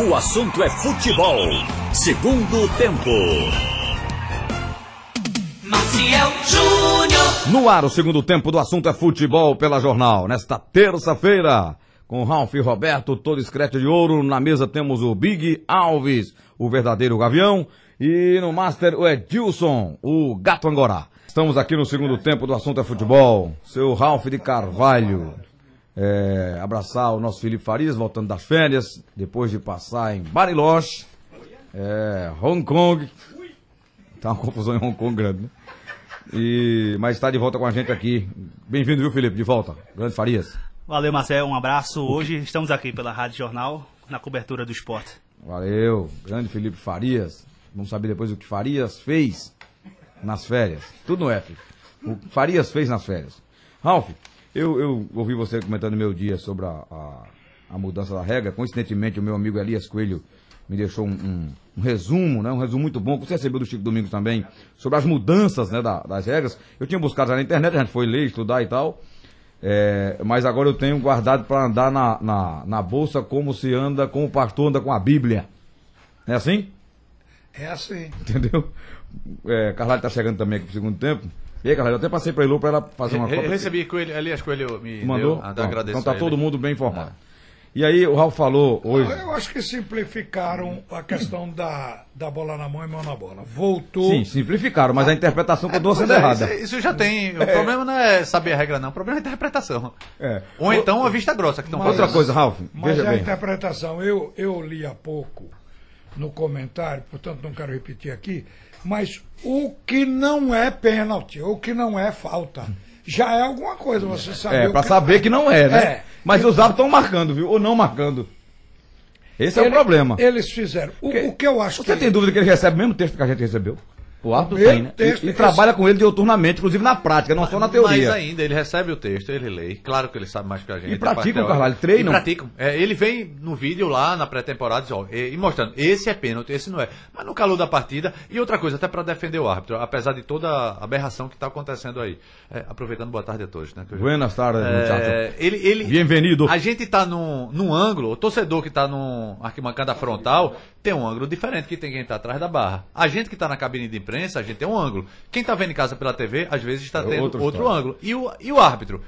O assunto é futebol. Segundo tempo. Maciel Júnior. No ar, o segundo tempo do assunto é futebol pela jornal. Nesta terça-feira, com Ralf e Roberto, todo escrete de ouro. Na mesa temos o Big Alves, o verdadeiro gavião. E no Master, o Edilson, o gato angorá. Estamos aqui no segundo tempo do assunto é futebol. Seu Ralf de Carvalho. É, abraçar o nosso Felipe Farias, voltando das férias, depois de passar em Bariloche, é, Hong Kong. Tá uma confusão em Hong Kong grande, né? E, mas está de volta com a gente aqui. Bem-vindo, viu, Felipe? De volta. Grande Farias. Valeu, Marcel. Um abraço. Hoje estamos aqui pela Rádio Jornal, na cobertura do esporte. Valeu. Grande Felipe Farias. Vamos saber depois o que Farias fez nas férias. Tudo no F. O que Farias fez nas férias. Ralf, eu, eu ouvi você comentando no meu dia sobre a, a, a mudança da regra. Coincidentemente, o meu amigo Elias Coelho me deixou um, um, um resumo, né? Um resumo muito bom, que você recebeu do Chico Domingos também, sobre as mudanças né, da- das regras. Eu tinha buscado já na internet, a gente foi ler, estudar e tal. É, mas agora eu tenho guardado para andar na, na, na bolsa como se anda, como o pastor anda com a Bíblia. É assim? É assim. Entendeu? É, Carlalho tá chegando também aqui pro segundo tempo. E aí, Carlalho, eu até passei pra ele pra ela fazer uma Re- cópia. Recebi Coelho, Elias Coelho me Mandou? deu, agradeço Então tá todo ele. mundo bem informado. E aí, o Ralf falou hoje. Eu acho que simplificaram a questão da, da bola na mão e mão na bola. Voltou. Sim, simplificaram, mas a interpretação continua sendo é, errada. Isso, isso já tem. O problema não é saber a regra, não. O problema é a interpretação. É. Ou então a vista grossa que estão Mas- Outra fazendo. coisa, Ralf, Mas veja a bem. interpretação, eu, eu li há pouco no comentário, portanto não quero repetir aqui, mas o que não é pênalti, o que não é falta, já é alguma coisa, você sabe. É, pra que- saber que não é, né? É. Mas os árbitros estão marcando, viu? Ou não marcando. Esse é o Ele- problema. Eles fizeram. O, o que eu acho Você que. tem dúvida que ele recebe o mesmo texto que a gente recebeu? O árbitro tem, né? texto, e, e trabalha com ele dioturnamente, inclusive na prática, não só na Mas teoria. ainda, ele recebe o texto, ele lê. Claro que ele sabe mais que a gente. E praticam. Carvalho, treinam? E praticam. É, ele vem no vídeo lá na pré-temporada e, e mostrando, esse é pênalti, esse não é. Mas no calor da partida. E outra coisa, até para defender o árbitro, apesar de toda a aberração que está acontecendo aí. É, aproveitando, boa tarde a todos. Né, eu Buenas tardes, É, ele, ele, Bienvenido. A gente tá num, num ângulo, o torcedor que tá num arquibancada frontal tem um ângulo diferente que tem quem tá atrás da barra. A gente que tá na cabine de imprensa, a gente tem um ângulo. Quem tá vendo em casa pela TV, às vezes está É tendo outro história. ângulo. E o, e o árbitro?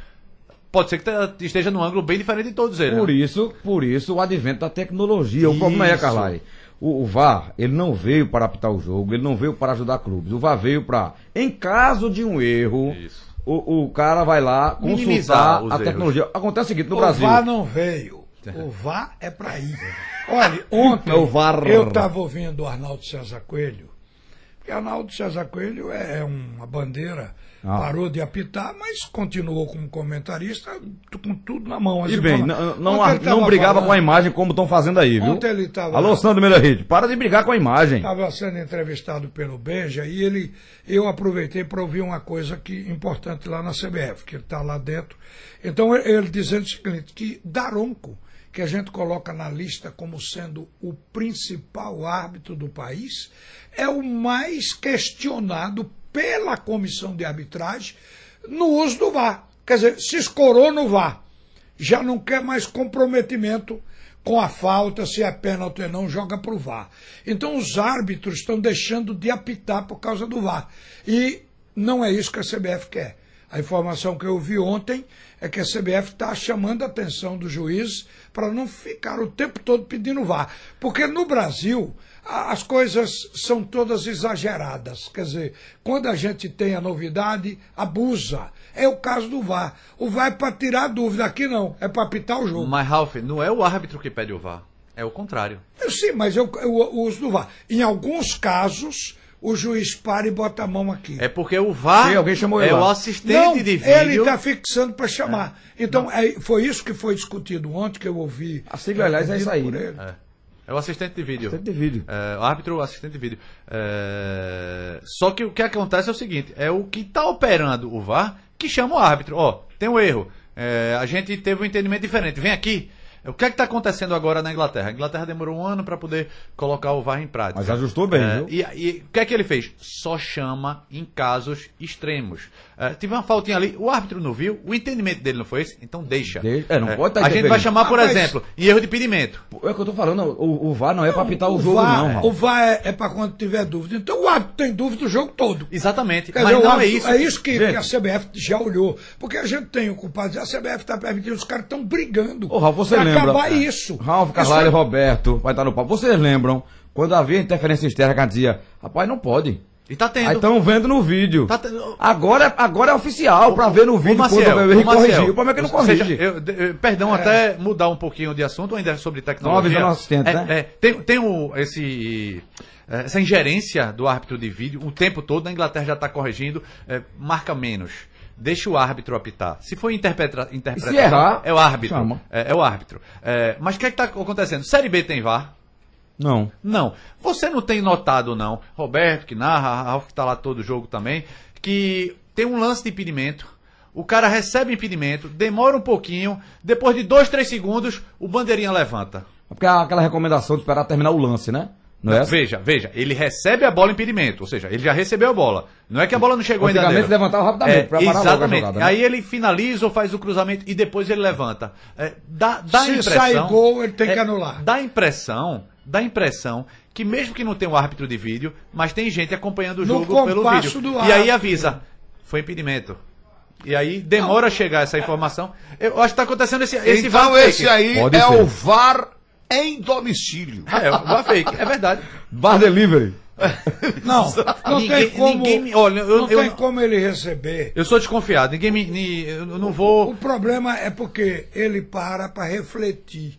Pode ser que tá- esteja num ângulo bem diferente de todos eles. Por né? isso, por isso o advento da tecnologia. O problema é, Isso. Carlai, o, o VAR, ele não veio para apitar o jogo, ele não veio para ajudar clubes. O VAR veio para, em caso de um erro, Isso. o, o cara vai lá consultar a erros. tecnologia. Acontece o seguinte, no o Brasil. VAR não veio. O VAR é para ir. Olha, ontem É eu estava ouvindo o Arnaldo César Coelho, porque Arnaldo César Coelho é uma bandeira, Ah. parou de apitar, mas continuou como comentarista com tudo na mão. E bem, informa- não, não, ele não tava brigava falando- com a imagem como estão fazendo aí, viu? Ele tava- Alô, Sandro Melerride, para de brigar com a imagem. Estava sendo entrevistado pelo Benja e ele, eu aproveitei para ouvir uma coisa que importante lá na CBF, que ele está lá dentro. Então ele, ele dizendo o seguinte, que Daronco, que a gente coloca na lista como sendo o principal árbitro do país, é o mais questionado pela comissão de arbitragem no uso do VAR. Quer dizer, se escorou no VAR já não quer mais comprometimento com a falta, se é pênalti ou não, joga para o VAR. Então os árbitros estão deixando de apitar por causa do VAR. E não é isso que a CBF quer. A informação que eu vi ontem é que a CBF está chamando a atenção dos juízes para não ficar o tempo todo pedindo VAR. Porque no Brasil a- as coisas são todas exageradas. Quer dizer, quando a gente tem a novidade, abusa. É o caso do VAR. O VAR é para tirar dúvida, aqui não, é para apitar o jogo. Mas, Ralf, não é o árbitro que pede o VAR. É o contrário. Eu, sim, mas eu, eu uso do VAR. Em alguns casos, o juiz para e bota a mão aqui. É porque o VAR Sim, alguém chamou ele é o assistente não, de vídeo. ele está fixando para chamar. Então, é, foi isso que foi discutido ontem, que eu ouvi. A sigla, aliás, é isso aí, por ele. É. É o assistente de vídeo. Assistente de vídeo. É, o árbitro, o assistente de vídeo. É, Só que o que acontece é o seguinte: é o que está operando o VAR que chama o árbitro. Ó, tem um erro. É, a gente teve um entendimento diferente. Vem aqui. O que é que está acontecendo agora na Inglaterra? A Inglaterra demorou um ano para poder colocar o VAR em prática. Mas ajustou bem, É, viu? e, e o que é que ele fez? Só chama em casos extremos. É, tive uma faltinha ali, o árbitro não viu, o entendimento dele não foi esse, então deixa. De- é, não pode tá A gente vai chamar, por Ah, mas- exemplo, em erro de impedimento. É o que eu tô falando, o, o VAR não é pra apitar o, jogo, VAR, não. Raul. O VAR é, é para quando tiver dúvida. Então o árbitro tem dúvida o jogo todo. Exatamente. Quer mas dizer, o não é árbitro- isso. que, Gente. que a CBF já olhou. Porque a gente tem o culpado. A CBF está permitindo, os caras estão brigando. Ô, Ralf, você pra lembra? acabar isso. Ralf, Isso Carvalho e é- Roberto, vai estar no papo. Vocês lembram quando havia interferência externa que a gente dizia, rapaz, não pode. E tá tendo. Aí estão vendo no vídeo. Tá tendo- Agora, agora é oficial, pra ver no vídeo Maciel, quando Maciel, corrigir. O problema é que não ou seja, corrige. eu- eu- perdão, até mudar um pouquinho de assunto, ainda sobre tecnologia. o assistente, é, né? é, tem tem o, esse, é, essa ingerência do árbitro de vídeo o tempo todo. Na Inglaterra já está corrigindo, é, marca menos. Deixa o árbitro apitar. Se for interpreta, interpretação, errar, é o árbitro. É, é o árbitro. É, mas o que é está acontecendo? Série B tem VAR? Não. Não. Você não tem notado, não, Roberto, que narra, Ralf, que tá lá todo o jogo também, que tem um lance de impedimento. O cara recebe impedimento, demora um pouquinho, depois de dois, três segundos, o bandeirinha levanta. Porque é aquela recomendação de esperar terminar o lance, né? Não é essa? Veja, veja, ele recebe a bola impedimento, ou seja, ele já recebeu a bola. Não é que a bola não chegou ainda Antigamente dele. levantava rapidamente, É, pra parar logo a exatamente. jogada, né? Aí ele finaliza ou faz o cruzamento e depois ele levanta. É, dá, dá Se impressão. sai gol, ele tem que é, anular. Dá a impressão, dá a impressão que mesmo que não tenha um árbitro de vídeo, mas tem gente acompanhando o No jogo pelo vídeo. do E aí avisa, foi impedimento. E aí demora a chegar essa informação. Eu acho que tá acontecendo esse, esse então VAR esse fake. aí Pode é ser. o VAR em domicílio. É, o VAR fake, é verdade. Bar Delivery. Não, não Ninguém- tem como. ninguém me- olha, eu- não eu- tem como ele receber. Eu sou desconfiado, ninguém me. eu não vou. O problema é porque ele para para refletir.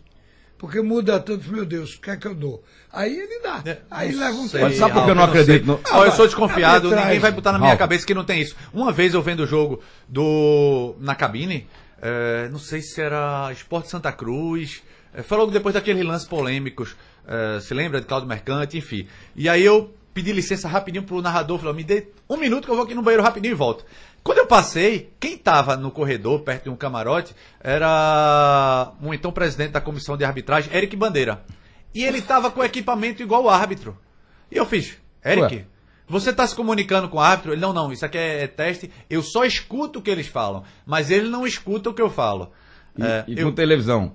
Porque muda tanto, meu Deus, o que é que eu dou? Aí ele dá. É, Aí não leva um sei, tempo. Mas sabe por que eu não acredito no- Ó, eu sou Ah, desconfiado, ninguém vai botar na minha Ralf. cabeça que não tem isso. Uma vez eu vendo o jogo do na cabine, eh, não sei se era Esporte Santa Cruz, eh, foi logo depois daqueles lances polêmicos, eh, se lembra de Claudio Mercante, enfim. E aí eu pedi licença rapidinho pro narrador, falou, me dê um minuto que eu vou aqui no banheiro rapidinho e volto. Quando eu passei, quem estava no corredor, perto de um camarote, era um então presidente da comissão de arbitragem, Eric Bandeira. E ele estava com equipamento igual o árbitro. E eu fiz, Eric, Ué. você está se comunicando com o árbitro? Ele, não, não, isso aqui é teste, eu só escuto o que eles falam, mas ele não escuta o que eu falo. E, É, e eu- com televisão.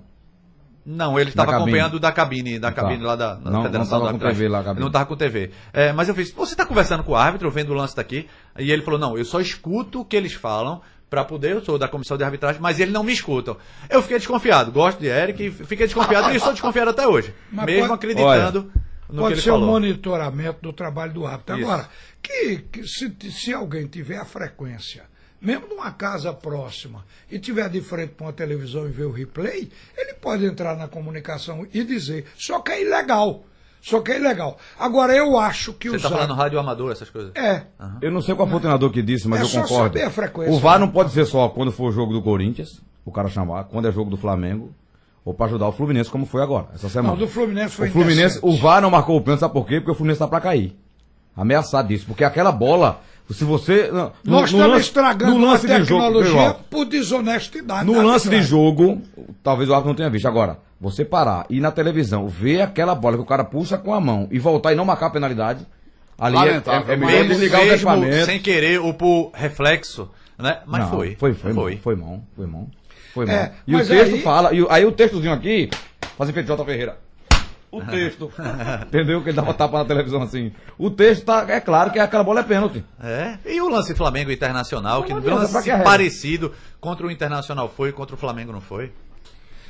Não, ele estava acompanhando da cabine, da Tá. cabine lá da, da Não- Federação não tava da com. TV lá, cabine. Ele não estava com TV. É, mas eu fiz, você está conversando com o árbitro, vendo o lance daqui? E ele falou, não, eu só escuto o que eles falam para poder, eu sou da comissão de arbitragem, mas eles não me escutam. Eu fiquei desconfiado, gosto de Eric, e fiquei desconfiado e estou desconfiado até hoje. Mas mesmo pode- acreditando no que Pode ele ser um falou. monitoramento do trabalho do árbitro. Isso. Agora, que, que se, se alguém tiver a frequência, mesmo numa casa próxima, e tiver de frente para uma televisão e ver o replay, ele pode entrar na comunicação e dizer, só que é ilegal. Só que é ilegal. Agora, eu acho que Você os está falando rádio amador, essas coisas? É. Eu não sei qual foi o treinador que disse, mas É eu só concordo. saber a frequência. O VAR não pode ser só quando for o jogo do Corinthians, o cara chamar, quando é jogo do Flamengo, ou pra ajudar o Fluminense, como foi agora, essa semana. Não, do Fluminense foi O Fluminense, o VAR não marcou o pênalti, sabe por quê? Porque o Fluminense tá pra cair. Ameaçado disso. Porque aquela bola, se você. no- Nós no estamos lance- estragando no lance a de jogo, tecnologia João, por desonestidade. No da lance de jogo, talvez o árbitro não tenha visto. Agora, você parar e ir na televisão, ver aquela bola que o cara puxa com a mão e voltar e não marcar a penalidade, ali é, Lamentável, é, é melhor mas- Mesmo, desligar o equipamento. sem querer ou por reflexo, né? Mas Não, foi. Foi, foi, foi. Foi mão, foi mão. Foi mão. É, e o texto aí- fala, e aí o textozinho aqui, faz efeito J. Ferreira. O texto. entendeu? Que ele dava tapa na televisão assim. O texto tá, é claro que aquela bola é pênalti. É, e o lance Flamengo Internacional, que Não adianta, pra lance que regra? parecido contra o Internacional foi, contra o Flamengo não foi.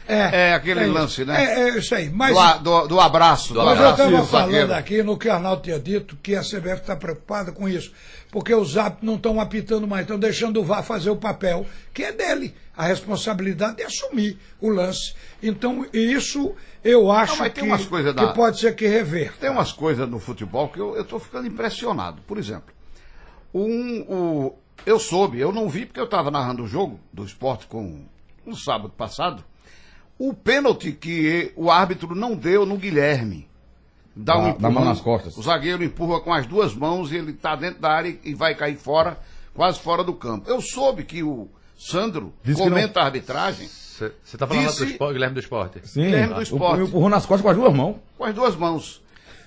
É, É aquele isso. lance, né? É, é isso aí. Mas, Do, a- do, do abraço. Do mas eu abraço. estava do falando aqui no que o Arnaldo tinha dito que a CBF está preocupada com isso. Porque os árbitros não estão apitando mais, estão deixando o VAR fazer o papel, que é dele. A responsabilidade de assumir o lance. Então, isso eu acho tem que, coisas que da- pode ser que reverta. Tem umas coisas no futebol que eu estou ficando impressionado. Por exemplo, um, o, eu soube, eu não vi porque eu estava narrando o jogo do esporte com no sábado passado, o pênalti que o árbitro não deu no Guilherme. Dá, Dá- um dá empurrão, mão nas costas. O zagueiro empurra com as duas mãos e ele está dentro da área e vai cair fora, quase fora do campo. Eu soube que o Sandro Diz comenta a arbitragem Você tá falando Disse- do esporte, Guilherme do Esporte? Sim, Guilherme do o- Esporte. o empurrou nas costas com as duas mãos. com as duas mãos.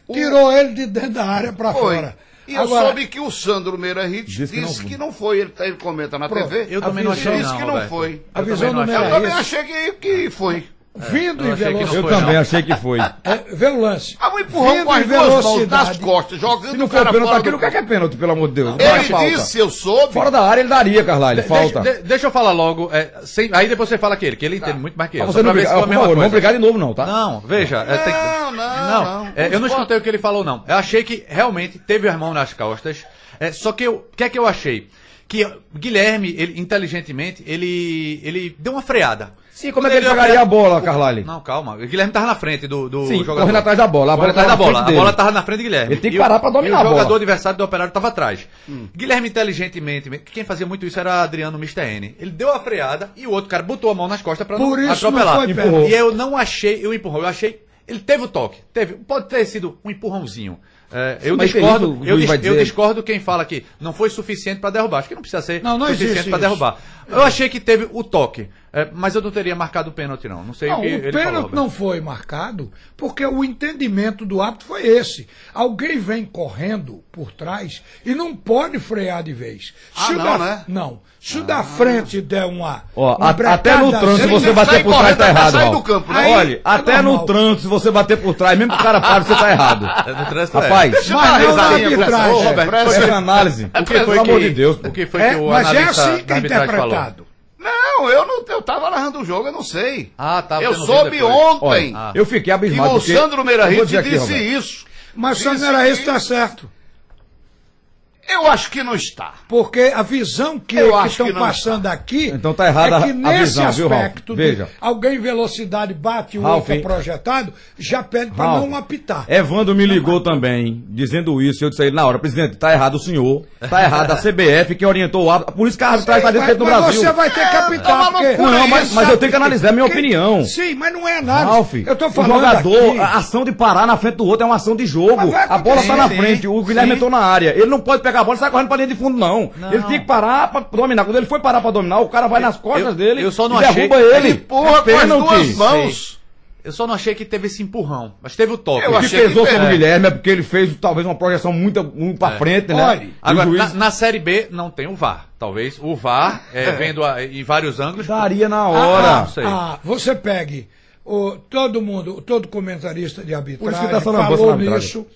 O- Tirou ele de dentro da área pra Foi. fora. E eu Agora, soube que o Sandro Meirahit Disse que disse não que não foi. Ele, ele comenta na Pronto. TV. Eu também não achei Disse não, que não foi. A Eu visão também não do achei. Eu também achei que, que foi. Vindo eu em não velocidade. Eu também não. achei que foi. É, vê o lance. Ah, um empurrão Vindo com as em duas mãos nas costas, jogando Se não o for pênalti aquilo, do o que é que é pênalti, pelo amor de Deus? Ele falta. disse, eu soube. Fora da área ele daria, Carlyle, falta. Deixa, de- deixa eu falar logo. é, sem- aí depois você fala que ele, que ele entende muito mais que eu. Só você não pra ver brigar, se foi a por mesma favor, não vamos brigar de novo não, tá? Não, veja. é, tem Não, não, não. é, eu não escutei o que ele falou, não. Eu achei que realmente teve as mãos nas costas. é, só que eu- o que é que eu achei? Que Guilherme, ele, inteligentemente, ele, ele deu uma freada. Sim, como é que ele pegaria freada- a bola, Carlyle? Não, calma. O Guilherme tava na frente do, do Sim, jogador. correndo atrás da bola. A bola atrás tava da na bola. frente A bola tava na frente de Guilherme. Ele tem que parar pra dominar a o jogador bola. adversário do operário tava atrás. Hum. Guilherme, inteligentemente, quem fazia muito isso era Adriano Mr. N. Ele deu a freada e o outro cara botou a mão nas costas pra Por não isso não atropelar. foi pênalti. Empurrou. E eu não achei, eu empurrou, eu achei. Ele teve o toque. Teve. Pode ter sido um empurrãozinho. É, eu Mas discordo, eu, dis- eu discordo quem fala que não foi suficiente pra derrubar. Acho que não precisa ser Não, não suficiente isso. derrubar. Eu achei que teve o toque, é, mas eu não teria marcado o pênalti não. Não sei Não, o que o ele pênalti falou. Não foi marcado porque o entendimento do árbitro foi esse. Alguém vem correndo por trás e não pode frear de vez. Ah, Se não, da, né? Não. Se o da frente der uma. Ó, uma a- até no trânsito, se você bater sai por trás, tá errado. Val. do campo, né? Olha, é até no normal. trânsito, se você bater por trás, mesmo que o cara pare, você tá errado. No trânsito é. Rapaz, Deixa eu Mas não na arbitragem. Ô, Roberto, pra essa- essa análise. O que foi Pelo amor de Deus. O que foi É, que o mas é assim que é interpretado. Não, eu não eu tava narrando o jogo, eu não sei. Ah, tá, Eu soube ontem Olha, eu fiquei que abismado. o porque- Sandro Meirahit disse isso. Mas o Sandro que- está certo. Eu acho que não está. Porque a visão que Eu que estão que não passando aqui Então tá errada é que a nesse visão, viu, Ralf? aspecto, do Veja. alguém em velocidade bate o Ralf, outro hein? projetado, já pede para não apitar. Evandro me ligou também, dizendo isso. Eu disse a ele na hora, presidente, tá errado o senhor, tá errado a CBF que orientou o árbitro. Por isso que a arbitragem defeito no mas Brasil. você vai ter que apitar. tá uma porque... loucura Não, mas, mas eu tenho que analisar a minha que- opinião. Sim, mas não é nada. Ralf, eu tô o falando jogador, aqui. a ação de parar na frente do outro é uma ação de jogo. A bola tá na frente, o Guilherme entrou na área. Ele não pode pegar a bola e sair correndo pra linha de fundo, não. Ele tinha que parar pra dominar. Quando ele foi parar pra dominar, o cara vai nas costas eu- dele eu só não e achei- derruba ele. Ele empurra com as pênalti. duas mãos. Eu só não achei que teve esse empurrão, mas teve o toque. Eu O que achei que pesou sobre o é. Guilherme é porque ele fez talvez uma projeção muito, muito pra frente, né? Olha, Agora, juiz na, na Série B não tem o VAR. Talvez o VAR, é, vendo a- em vários ângulos. daria na Ah, hora. ah, não sei. ah, você pegue o, todo mundo, todo comentarista de arbitragem isso tá falando falou arbitragem. nisso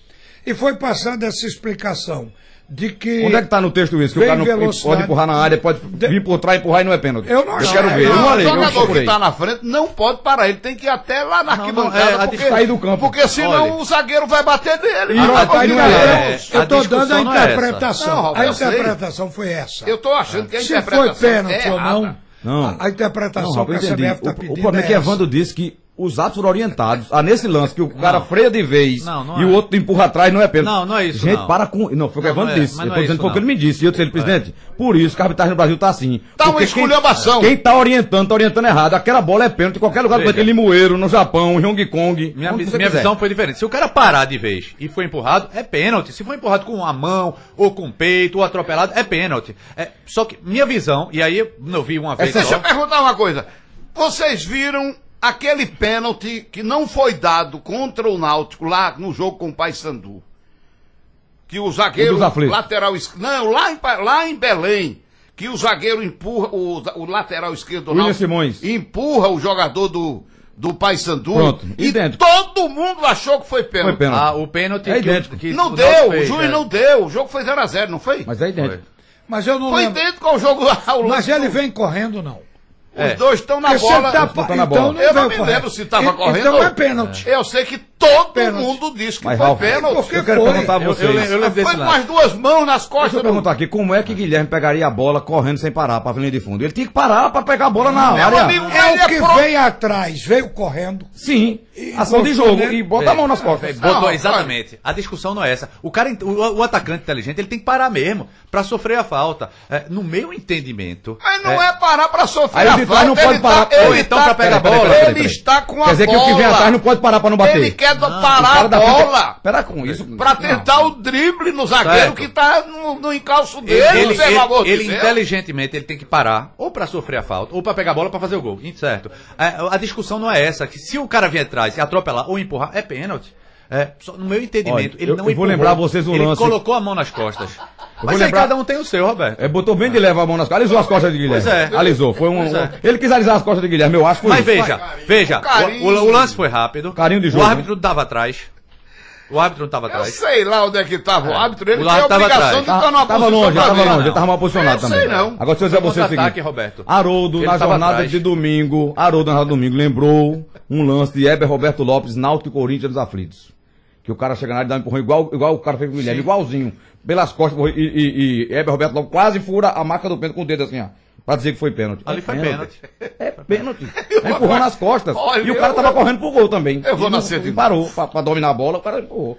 e foi passando essa explicação de que Onde é que tá no texto isso? Que o cara não pode empurrar na área, pode vir por trás, empurrar e não é pênalti. Eu não Eu sei. quero ver. Eu Não, não o eu jogador que tá na frente não pode parar, ele tem que ir até lá na Não, arquibancada. não, é, a porque, sair do campo. Porque senão Olha. o zagueiro vai bater dele. E amor de é, eu a estou dando a não é interpretação. Não, a eu interpretação foi essa. Eu tô achando que a Se foi interpretação pênalti é ou não. Não. a, a interpretação Não, que eu a. CBF está O, pedindo o problema é que essa. Evandro disse que os atos foram orientados. Ah, nesse lance, que o cara freia de vez Não, não e é. o outro empurra atrás, não é pênalti. Não, não é isso, Gente, não. para com. Não, foi o que o Não, Evandro não é, disse. Eu não tô é dizendo isso, foi o que ele não. me disse. E eu disse, ele, presidente, por isso que a arbitragem no Brasil tá assim. Tá uma Porque quem- esculhambação. Quem tá orientando, tá orientando errado. Aquela bola é pênalti em qualquer lugar, Veja. vai ter Limoeiro, no Japão, em Hong Kong. Minha, minha quiser. visão foi diferente. Se o cara parar de vez e foi empurrado, é pênalti. Se foi empurrado com a mão, ou com o peito, ou atropelado, é pênalti. É, só que minha visão, e aí eu não vi uma vez Deixa só. eu perguntar uma coisa. Vocês viram aquele pênalti que não foi dado contra o Náutico lá no jogo com o Paysandu? Que o zagueiro lateral. Não, lá em, lá em Belém. Que o zagueiro empurra, o, o lateral esquerdo do William Náutico Simões. empurra o jogador do, do Paysandu. Pronto, E idêntico. todo mundo achou que foi pênalti. Foi pênalti. Ah, o pênalti É que, idêntico. que Não o deu, Náutico o fez, juiz né? não deu. O jogo foi 0x0, não foi? Mas é idêntico. Mas eu não Foi lembro. idêntico ao jogo lá. o Mas ele do- vem correndo, não. Os É. dois estão na Porque bola. tá- então bola. não Eu não veio me correto. lembro se tava E- correndo. Então é pênalti. Eu sei que todo Pênalti. mundo disse que Mas, foi Ralf, pênalti. Porque Eu quero foi. perguntar a Eu, eu, vocês. lembro- eu lembro Foi com as duas mãos nas Deixa costas. eu perguntar aqui, como é que Guilherme pegaria a bola correndo sem parar pra linha de fundo? Ele tinha que parar pra pegar a bola na Meu área. amigo, É Ele o que pro- veio atrás, veio correndo. Sim, E ação de jogo. dele? E bota a mão nas costas. Botou, Não, exatamente. A discussão não é essa. O cara, o, o atacante inteligente, ele tem que parar mesmo pra sofrer a falta. É, no meu entendimento. Mas não é, parar pra sofrer Aí o a trás não falta, pode ele parar. Tá, ele Ou então tá, a bola. Ele peraí. está com a Quer dizer que o que vem bola. atrás não pode parar pra não bater. Ele quer pra parar a bola. Pera com isso. Pra tentar o drible no zagueiro Certo. que tá no, no encalço Ele, dele, ele, ele- de ele Deus. inteligentemente ele tem que parar, ou pra sofrer a falta, ou pra pegar a bola pra fazer o gol. Certo. A, a discussão não é essa, que se o cara vier atrás e atropelar ou empurrar, é pênalti. É, só no meu entendimento, Olha, ele eu- não eu vou empurrou, lembrar vocês um ele lance- colocou a mão nas costas. Mas aí lembrar- cada um tem o seu, Roberto. É, botou bem de levar a mão nas costas. Alisou as costas de Guilherme. Pois é. Alisou. Foi um. Pois é. Ele quis alisar as costas de Guilherme, eu acho que foi Mas isso. veja, veja, carinho. o, o- o lance foi rápido. Carinho de jogo, O árbitro não tava atrás. O árbitro não tava Eu atrás. sei lá onde é que tava o árbitro, ele O a árbitro tava obrigação atrás. de estar numa Tava posição longe, tava longe, ele tava mal posicionado Eu também. sei não. Agora, deixa eu dizer a você o seguinte. Roberto. Haroldo, Ele na jornada atrás. de domingo, Haroldo, na jornada de domingo, lembrou um lance de Heber Roberto Lopes, Náutico e Corinthians dos Aflitos. Que o cara chega na área e dá um empurrão igual, igual o cara fez com o Guilherme, igualzinho. Pelas costas, e, e, e Heber Roberto Lopes quase fura a marca do pênalti com o dedo assim, ó. Pra dizer que foi pênalti. Ali É foi pênalti. É pênalti. É empurrão nas costas. Olha, e o cara eu- tava correndo pro gol também. Eu vou nascer de parou pra, pra dominar a bola, o cara empurrou.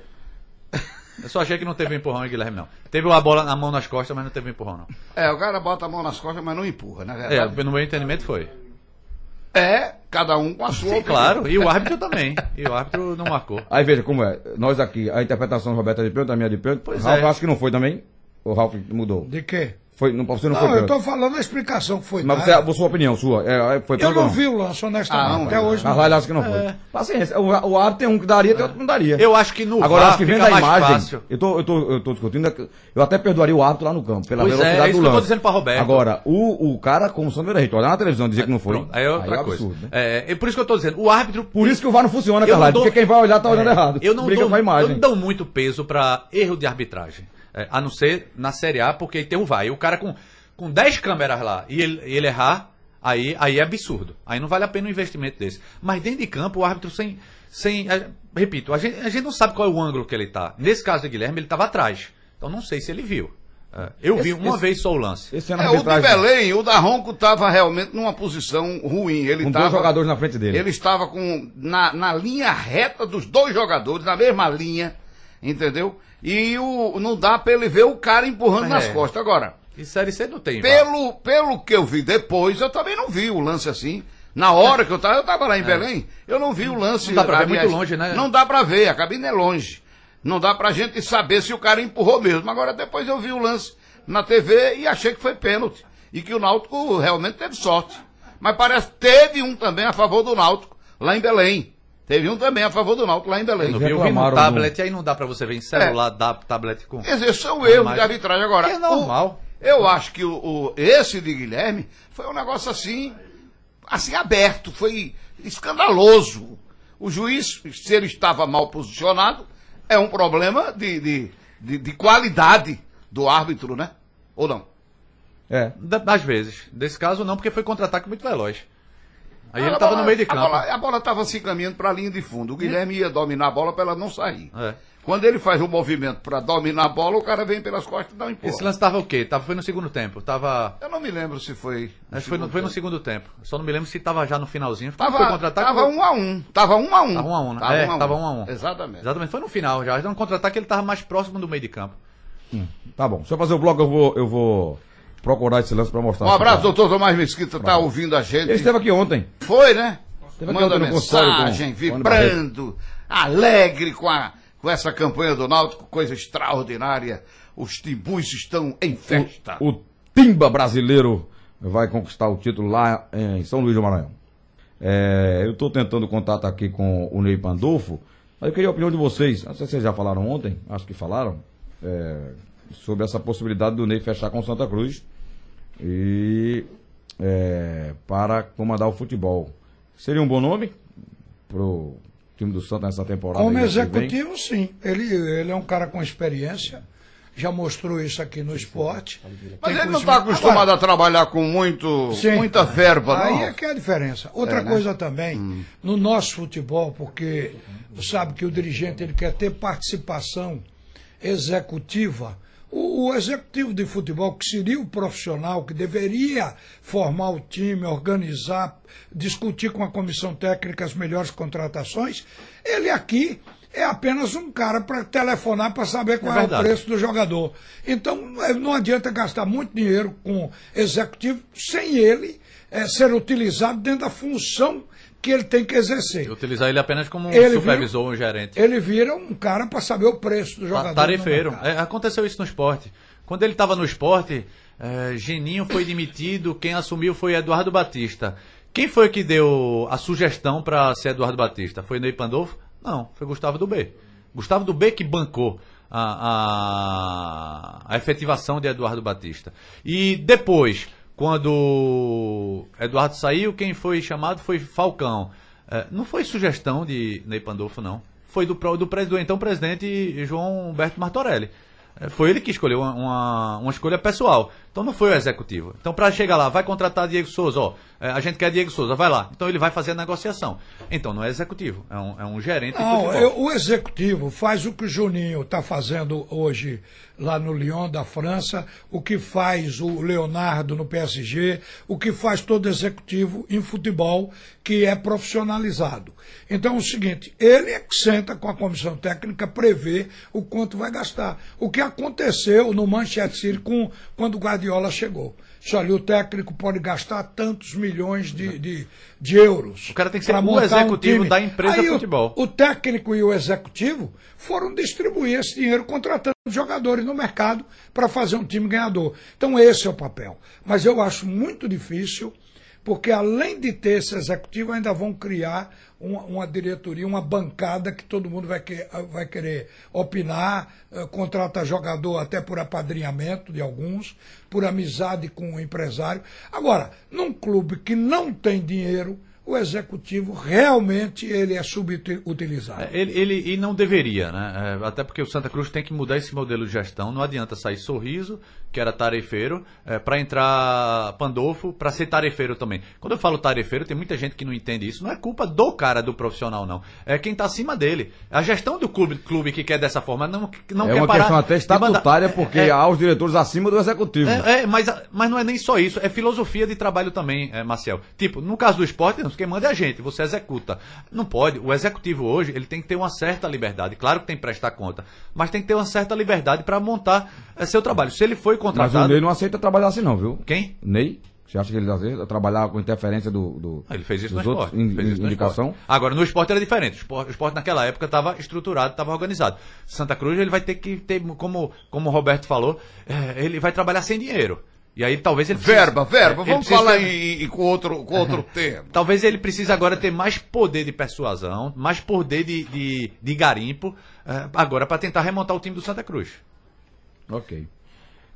Eu só achei que não teve um empurrão em Guilherme, não. Teve uma bola na mão nas costas, mas não teve um empurrão, não. É, o cara bota a mão nas costas, mas não empurra, na É, no meu entendimento foi. É, cada um com a sua Sim, claro. E o árbitro também. E o árbitro não marcou. Aí veja como é. Nós aqui, a interpretação do Roberto é de pênalti, a minha é de pênalti. Pois Ralf é. acho que não foi também. O Ralf mudou. De quê? Foi, não, você não, Não, foi eu tô falando a explicação que foi Mas dada. você, a sua opinião, sua. É, é, foi Eu ou não vi o lance, honestamente. Ah, não, Até é. hoje não. Acha que não foi. Paciência. O, o árbitro tem um que daria, tem outro que não daria. Eu acho que no Agora, VAR acho que vendo fica a mais imagem, fácil. eu tô, eu, tô, eu tô discutindo, eu até perdoaria o árbitro lá no campo, pela Pois é, velocidade é isso do que eu tô lance. dizendo pra Roberto. Agora, o, o cara, como Sandro Direito, olhar na televisão e dizer que não foi, Pronto, aí é outra um coisa. absurdo, né? É, é por isso que eu tô dizendo, o árbitro. Por isso que o VAR não funciona, não dou- porque quem vai olhar tá olhando errado. Eu não, dou, não muito peso pra erro de arbitragem. É, a não ser na Série A, porque tem o VAR. E o cara com, com 10 câmeras lá e ele, ele errar, aí, aí é absurdo. Aí não vale a pena um investimento desse. Mas dentro de campo, o árbitro sem. sem é, repito, a gente, a gente não sabe qual é o ângulo que ele tá. Nesse caso de Guilherme, ele estava atrás. Então não sei se ele viu. É, eu vi Esse- uma esse- vez só o lance. Esse ano É, o de Belém, o da Ronco estava realmente numa posição ruim. Ele Com tava, dois jogadores na frente dele. Ele estava com na, na linha reta dos dois jogadores, na mesma linha, entendeu? E o, não dá pra ele ver o cara empurrando É. nas costas. Agora, E Série C não tem. Pelo, pelo que eu vi depois, eu também não vi o lance assim. Na hora que eu tava, eu tava lá em Belém, eu não vi o lance. É. Não dá pra ver aliás, muito longe, né? Não dá pra ver, a cabine é longe. Não dá pra gente saber se o cara empurrou mesmo. Agora depois eu vi o lance na TV e achei que foi pênalti. E que o Náutico realmente teve sorte. Mas parece que teve um também a favor do Náutico, lá em Belém. Teve um também a favor do Náutico lá em Belém. Eu vi, eu vi no tablet, aí não dá pra você ver em celular, dá tablet com. Quer dizer, são erros de arbitragem agora. Que é normal. o- eu acho que o, o- esse de Guilherme foi um negócio assim, assim aberto, foi escandaloso. O juiz, se ele estava mal posicionado, é um problema de, de, de, de qualidade do árbitro, né? Ou não? É. Da- Das vezes. Desse caso não, porque foi contra-ataque muito veloz. Aí A ele tava bola- no meio de a campo. A bola estava se encaminhando para a linha de fundo. O Guilherme ia dominar a bola para ela não sair. É. Quando ele faz o movimento para dominar a bola, o cara vem pelas costas e dá um empurro. Esse lance tava o quê? Tava, foi no segundo tempo. Tava. Eu não me lembro se foi. Acho que foi no, foi no segundo tempo. Só não me lembro se tava já no finalzinho. Foi Tava, contra-ataque. tava foi- um a um. Tava um a um. Tava um a um, né? É, tava um a um. Exatamente. Exatamente, foi no final já. No contra-ataque ele tava mais próximo do meio de campo. Tá bom. Se eu fazer o bloco, eu vou, eu vou procurar esse lance pra mostrar. Um abraço, doutor Tomás Mesquita, tá ouvindo a gente. Ele esteve aqui ontem. Foi, né? Esteve Manda ontem mensagem, com o vibrando, alegre com, a, com essa campanha do Náutico, coisa extraordinária. Os timbus estão em festa. O Timba brasileiro vai conquistar o título lá em São Luís do Maranhão. É, eu estou tentando contato aqui com o Ney Pandolfo, mas eu queria a opinião de vocês. Não sei se vocês já falaram ontem, acho que falaram, é, sobre essa possibilidade do Ney fechar com o Santa Cruz e é, para comandar o futebol. Seria um bom nome pro time do Santa nessa temporada? Como aí executivo, sim. Ele, ele é um cara com experiência, já mostrou isso aqui no esporte. Mas Tem ele não está acostumado Agora, a trabalhar com muito, sim. muita verba, Aí não? é que é a diferença. Outra É, né? coisa também, no nosso futebol, porque sabe que o dirigente ele quer ter participação executiva. O, o executivo de futebol, que seria o profissional que deveria formar o time, organizar, discutir com a comissão técnica as melhores contratações, ele aqui é apenas um cara para telefonar para saber qual é, o verdade. preço do jogador. Então eh, não adianta gastar muito dinheiro com executivo sem ele eh, ser utilizado dentro da função que ele tem que exercer. Utilizar ele apenas como um Ele supervisor ou um gerente. Ele vira um cara para saber o preço do jogador. Tarefeiro. É, aconteceu isso no esporte. Quando ele estava no esporte, é, Geninho foi demitido, quem assumiu foi Eduardo Batista. Quem foi que deu a sugestão para ser Eduardo Batista? Foi Ney Pandolfo? Não, foi Gustavo Dubé. Gustavo Dubé que bancou a, a, a efetivação de Eduardo Batista. E depois, quando Eduardo saiu, quem foi chamado foi Falcão. É, não foi sugestão de Ney Pandolfo, não. Foi do, do, do então presidente João Humberto Martorelli. É, Foi ele que escolheu uma, uma, uma escolha pessoal. Então não foi o executivo. Então para chegar lá, vai contratar Diego Souza, ó. é, a gente quer Diego Souza, vai lá. Então ele vai fazer a negociação. Então não é executivo, é um, é um gerente Não, eu- o executivo faz o que o Juninho está fazendo hoje lá no Lyon da França, o que faz o Leonardo no PSG, o que faz todo executivo em futebol que é profissionalizado. Então é o seguinte, ele é que senta com a comissão técnica, prevê o quanto vai gastar. O que aconteceu no Manchester City com, quando o Guardiola chegou. Disse, Olha, o técnico pode gastar tantos milhões de, de, de euros. O cara tem que ser o um executivo time. da empresa o- futebol. o técnico e o executivo foram distribuir esse dinheiro contratando jogadores no mercado para fazer um time ganhador. Então esse é o papel. Mas eu acho muito difícil, porque além de ter esse executivo, ainda vão criar uma, uma diretoria, uma bancada que todo mundo vai, que- vai querer opinar, eh, contrata jogador até por apadrinhamento de alguns, por amizade com o empresário. Agora, num clube que não tem dinheiro, o executivo realmente ele é subutilizado. É, Ele, ele- e não deveria, né? É, até porque o Santa Cruz tem que mudar esse modelo de gestão. Não adianta sair sorriso, que era tarefeiro, é, para entrar Pandolfo, para ser tarefeiro também. Quando eu falo tarefeiro, tem muita gente que não entende isso. Não é culpa do cara, do profissional, não. É quem está acima dele. A gestão do clube, clube que quer dessa forma não, não é quer uma parar questão até de mandar- estatutária, porque É, é, há os diretores acima do executivo. é, é, mas, mas não é nem só isso, é filosofia de trabalho também, é, Marcel. Tipo, no caso do esporte, quem manda é a gente, você executa. Não pode, o executivo hoje, ele tem que ter uma certa liberdade. Claro que tem que prestar conta, mas tem que ter uma certa liberdade para montar é, seu trabalho. Se ele foi Mas contratado. o Ney não aceita trabalhar assim, não, viu? Quem? Ney? Você acha que ele aceita trabalhar com interferência do, do- Ah, Ele fez isso dos no outros esporte. in- fez isso no indicação? esporte. Agora, no esporte era diferente. O esporte, o esporte naquela época estava estruturado, estava organizado. Santa Cruz, ele vai ter que ter, como, como o Roberto falou, é, ele vai trabalhar sem dinheiro. E aí talvez ele precise- Verba, verba. ele Vamos falar ter- em, com outro, com outro termo. Talvez ele precise agora ter mais poder de persuasão, mais poder de, de, de garimpo, eh, agora para tentar remontar o time do Santa Cruz. Ok.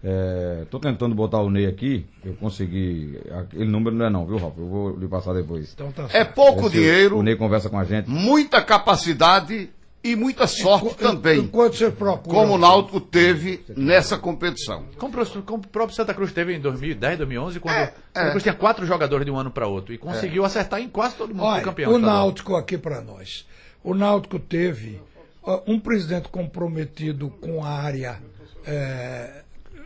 É, tô tentando botar o Ney aqui, eu consegui. Aquele número não é não, viu, Ralf? Eu vou lhe passar depois. Então tá É pouco dinheiro, O Ney conversa com a gente. muita capacidade e muita sorte também, Enquanto você procura. como o Náutico teve nessa competição. Como, como o próprio Santa Cruz teve em 2010, 2011, quando É, o Santa é. Cruz tinha quatro jogadores de um ano para outro e conseguiu acertar em quase todo mundo Olha, campeão. o. Náutico aqui para nós. O Náutico teve ó, um presidente comprometido com a área, é,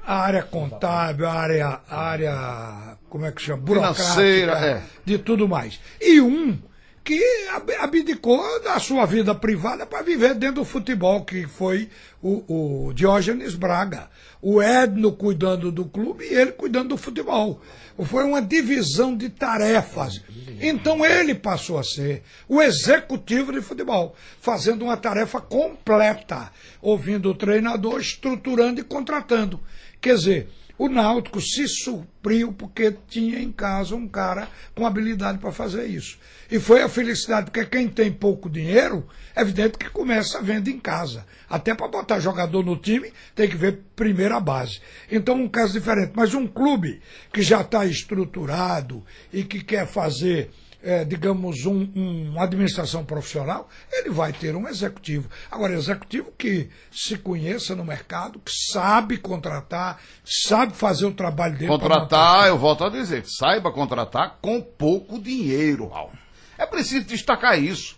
a área contábil, a área, a área, como é que chama? Burocrática, é. de tudo mais. E um que ab- abdicou da sua vida privada para viver dentro do futebol, que foi o, o Diógenes Braga. O Edno cuidando do clube e ele cuidando do futebol. Foi uma divisão de tarefas. Então ele passou a ser o executivo de futebol, fazendo uma tarefa completa, ouvindo o treinador, estruturando e contratando. Quer dizer, o Náutico se supriu porque tinha em casa um cara com habilidade para fazer isso. E foi a felicidade, porque quem tem pouco dinheiro, é evidente que começa vendo em casa. Até para botar jogador no time, tem que ver primeiro a base. Então, um caso diferente. Mas um clube que já está estruturado e que quer fazer é, digamos, um, um- uma administração profissional, ele vai ter um executivo. Agora, executivo que se conheça no mercado, que sabe contratar, sabe fazer o trabalho dele. Contratar, eu volto a dizer, saiba contratar com pouco dinheiro, Ralf. É preciso destacar isso.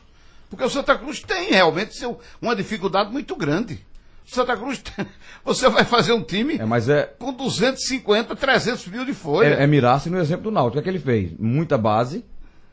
Porque o Santa Cruz tem realmente seu- uma dificuldade muito grande. O Santa Cruz, você vai fazer um time É, mas é, com 250, 300 mil de folha. é, é mirar-se no exemplo do Náutico. O que é que ele fez? Muita base,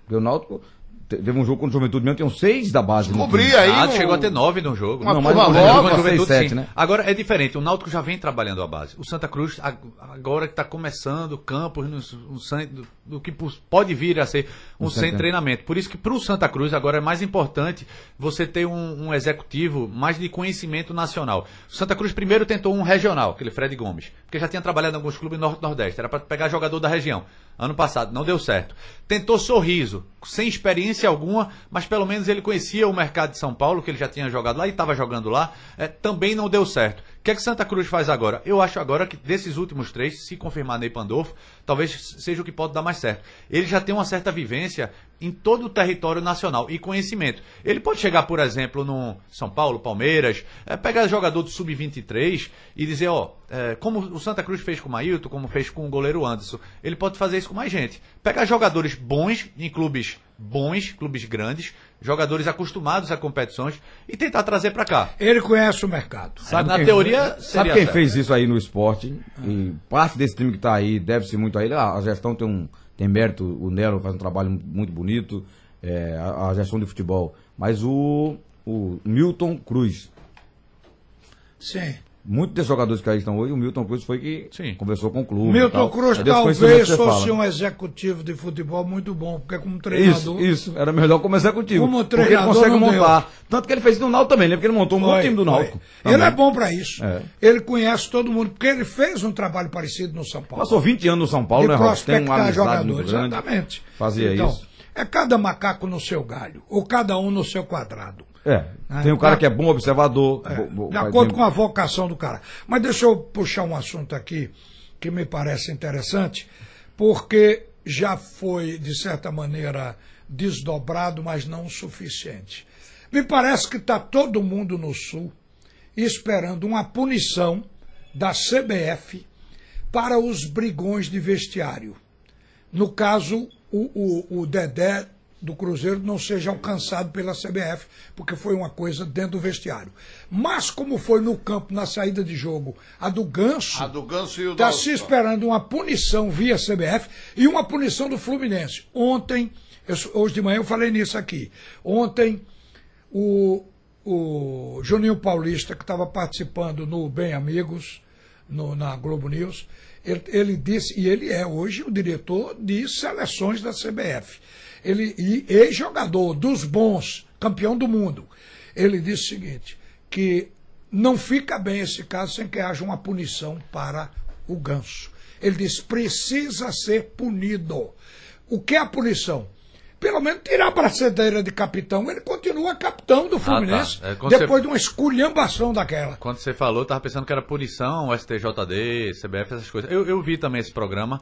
porque o Náutico te- teve um jogo contra o Juventude mesmo, tinham seis da base. no Descobri aí. Ah, no- chegou a ter nove no jogo. Uma Não, mas turma o nova, Juventude Contra o fez Juventude, sete, né? Agora é diferente, o Náutico já vem trabalhando a base. O Santa Cruz, ag- agora que está começando Campos, no, no do que pode vir a ser um Um sem Santa- treinamento. Por isso que para o Santa Cruz agora é mais importante você ter um, um executivo mais de conhecimento nacional. O Santa Cruz primeiro tentou um regional, aquele Fred Gomes, porque já tinha trabalhado em alguns clubes norte nordeste, era para pegar jogador da região. Ano passado, não deu certo. Tentou sorriso, sem experiência alguma, mas pelo menos ele conhecia o mercado de São Paulo, que ele já tinha jogado lá e estava jogando lá. É, também não deu certo. Que é que Santa Cruz faz agora? Eu acho agora que desses últimos três, se confirmar Ney Pandolfo, talvez seja o que pode dar mais certo. Ele já tem uma certa vivência em todo o território nacional e conhecimento. Ele pode chegar, por exemplo, no São Paulo, Palmeiras, é, pegar jogador do Sub-23 e dizer, ó, é, como o Santa Cruz fez com o Mailton, como fez com o goleiro Anderson, ele pode fazer isso com mais gente. Pegar jogadores bons em clubes bons, clubes grandes, jogadores acostumados a competições e tentar trazer pra cá. Ele conhece o mercado. Sabe, na quem- teoria, Sabe quem certo. fez isso aí no esporte? E parte desse time que tá aí deve-se muito a ele. Ah, A gestão tem um tem mérito, o Nero faz um trabalho muito bonito, é, a, a gestão de futebol. Mas o, o Milton Cruz, Sim. Muitos desses jogadores que aí estão hoje, o Milton Cruz foi que Sim. conversou com o clube. Milton. Cruz É talvez fosse fala. um executivo de futebol muito bom, porque como Isso, treinador. isso, era melhor como executivo. Como porque ele treinador, consegue não montar. Tanto que ele fez isso no Náutico também, né? Porque ele montou um bom time do. Náutico. Ele é bom pra isso. É. Ele conhece todo mundo, porque ele fez um trabalho parecido no São Paulo. Passou 20 anos no São Paulo, de né, Robson? Tem uma prospectar amizade jogadores. grande. Exatamente. Fazia então, isso. É cada macaco no seu galho, ou cada um no seu quadrado. É. Ah, Tem o cara que é bom observador. É, bo- bo- de acordo com a vocação do cara. Mas deixa eu puxar um assunto aqui que me parece interessante, porque já foi, de certa maneira, desdobrado, mas não o suficiente. Me parece que está todo mundo no Sul esperando uma punição da CBF para os brigões de vestiário. No caso, o, o, o Dedé do Cruzeiro não seja alcançado pela CBF, porque foi uma coisa dentro do vestiário. Mas como foi no campo, na saída de jogo, a do Ganso, A do Ganso e o está da- se esperando uma punição via CBF e uma punição do Fluminense. Ontem, eu- hoje de manhã eu falei nisso aqui. Ontem, o, o Juninho Paulista, que estava participando no Bem Amigos, no- na Globo News, ele, ele disse, e ele é hoje o diretor de seleções da CBF. Ele, e ex-jogador dos bons, campeão do mundo. Ele disse o seguinte, que não fica bem esse caso sem que haja uma punição para o ganso. Ele disse, precisa ser punido. O que é a punição? Pelo menos tirar a braçadeira de capitão. Ele continua capitão do Fluminense É, quando depois você- de uma esculhambação daquela. Quando você falou, eu tava pensando que era punição, STJD, CBF, essas coisas. Eu, eu vi também esse programa.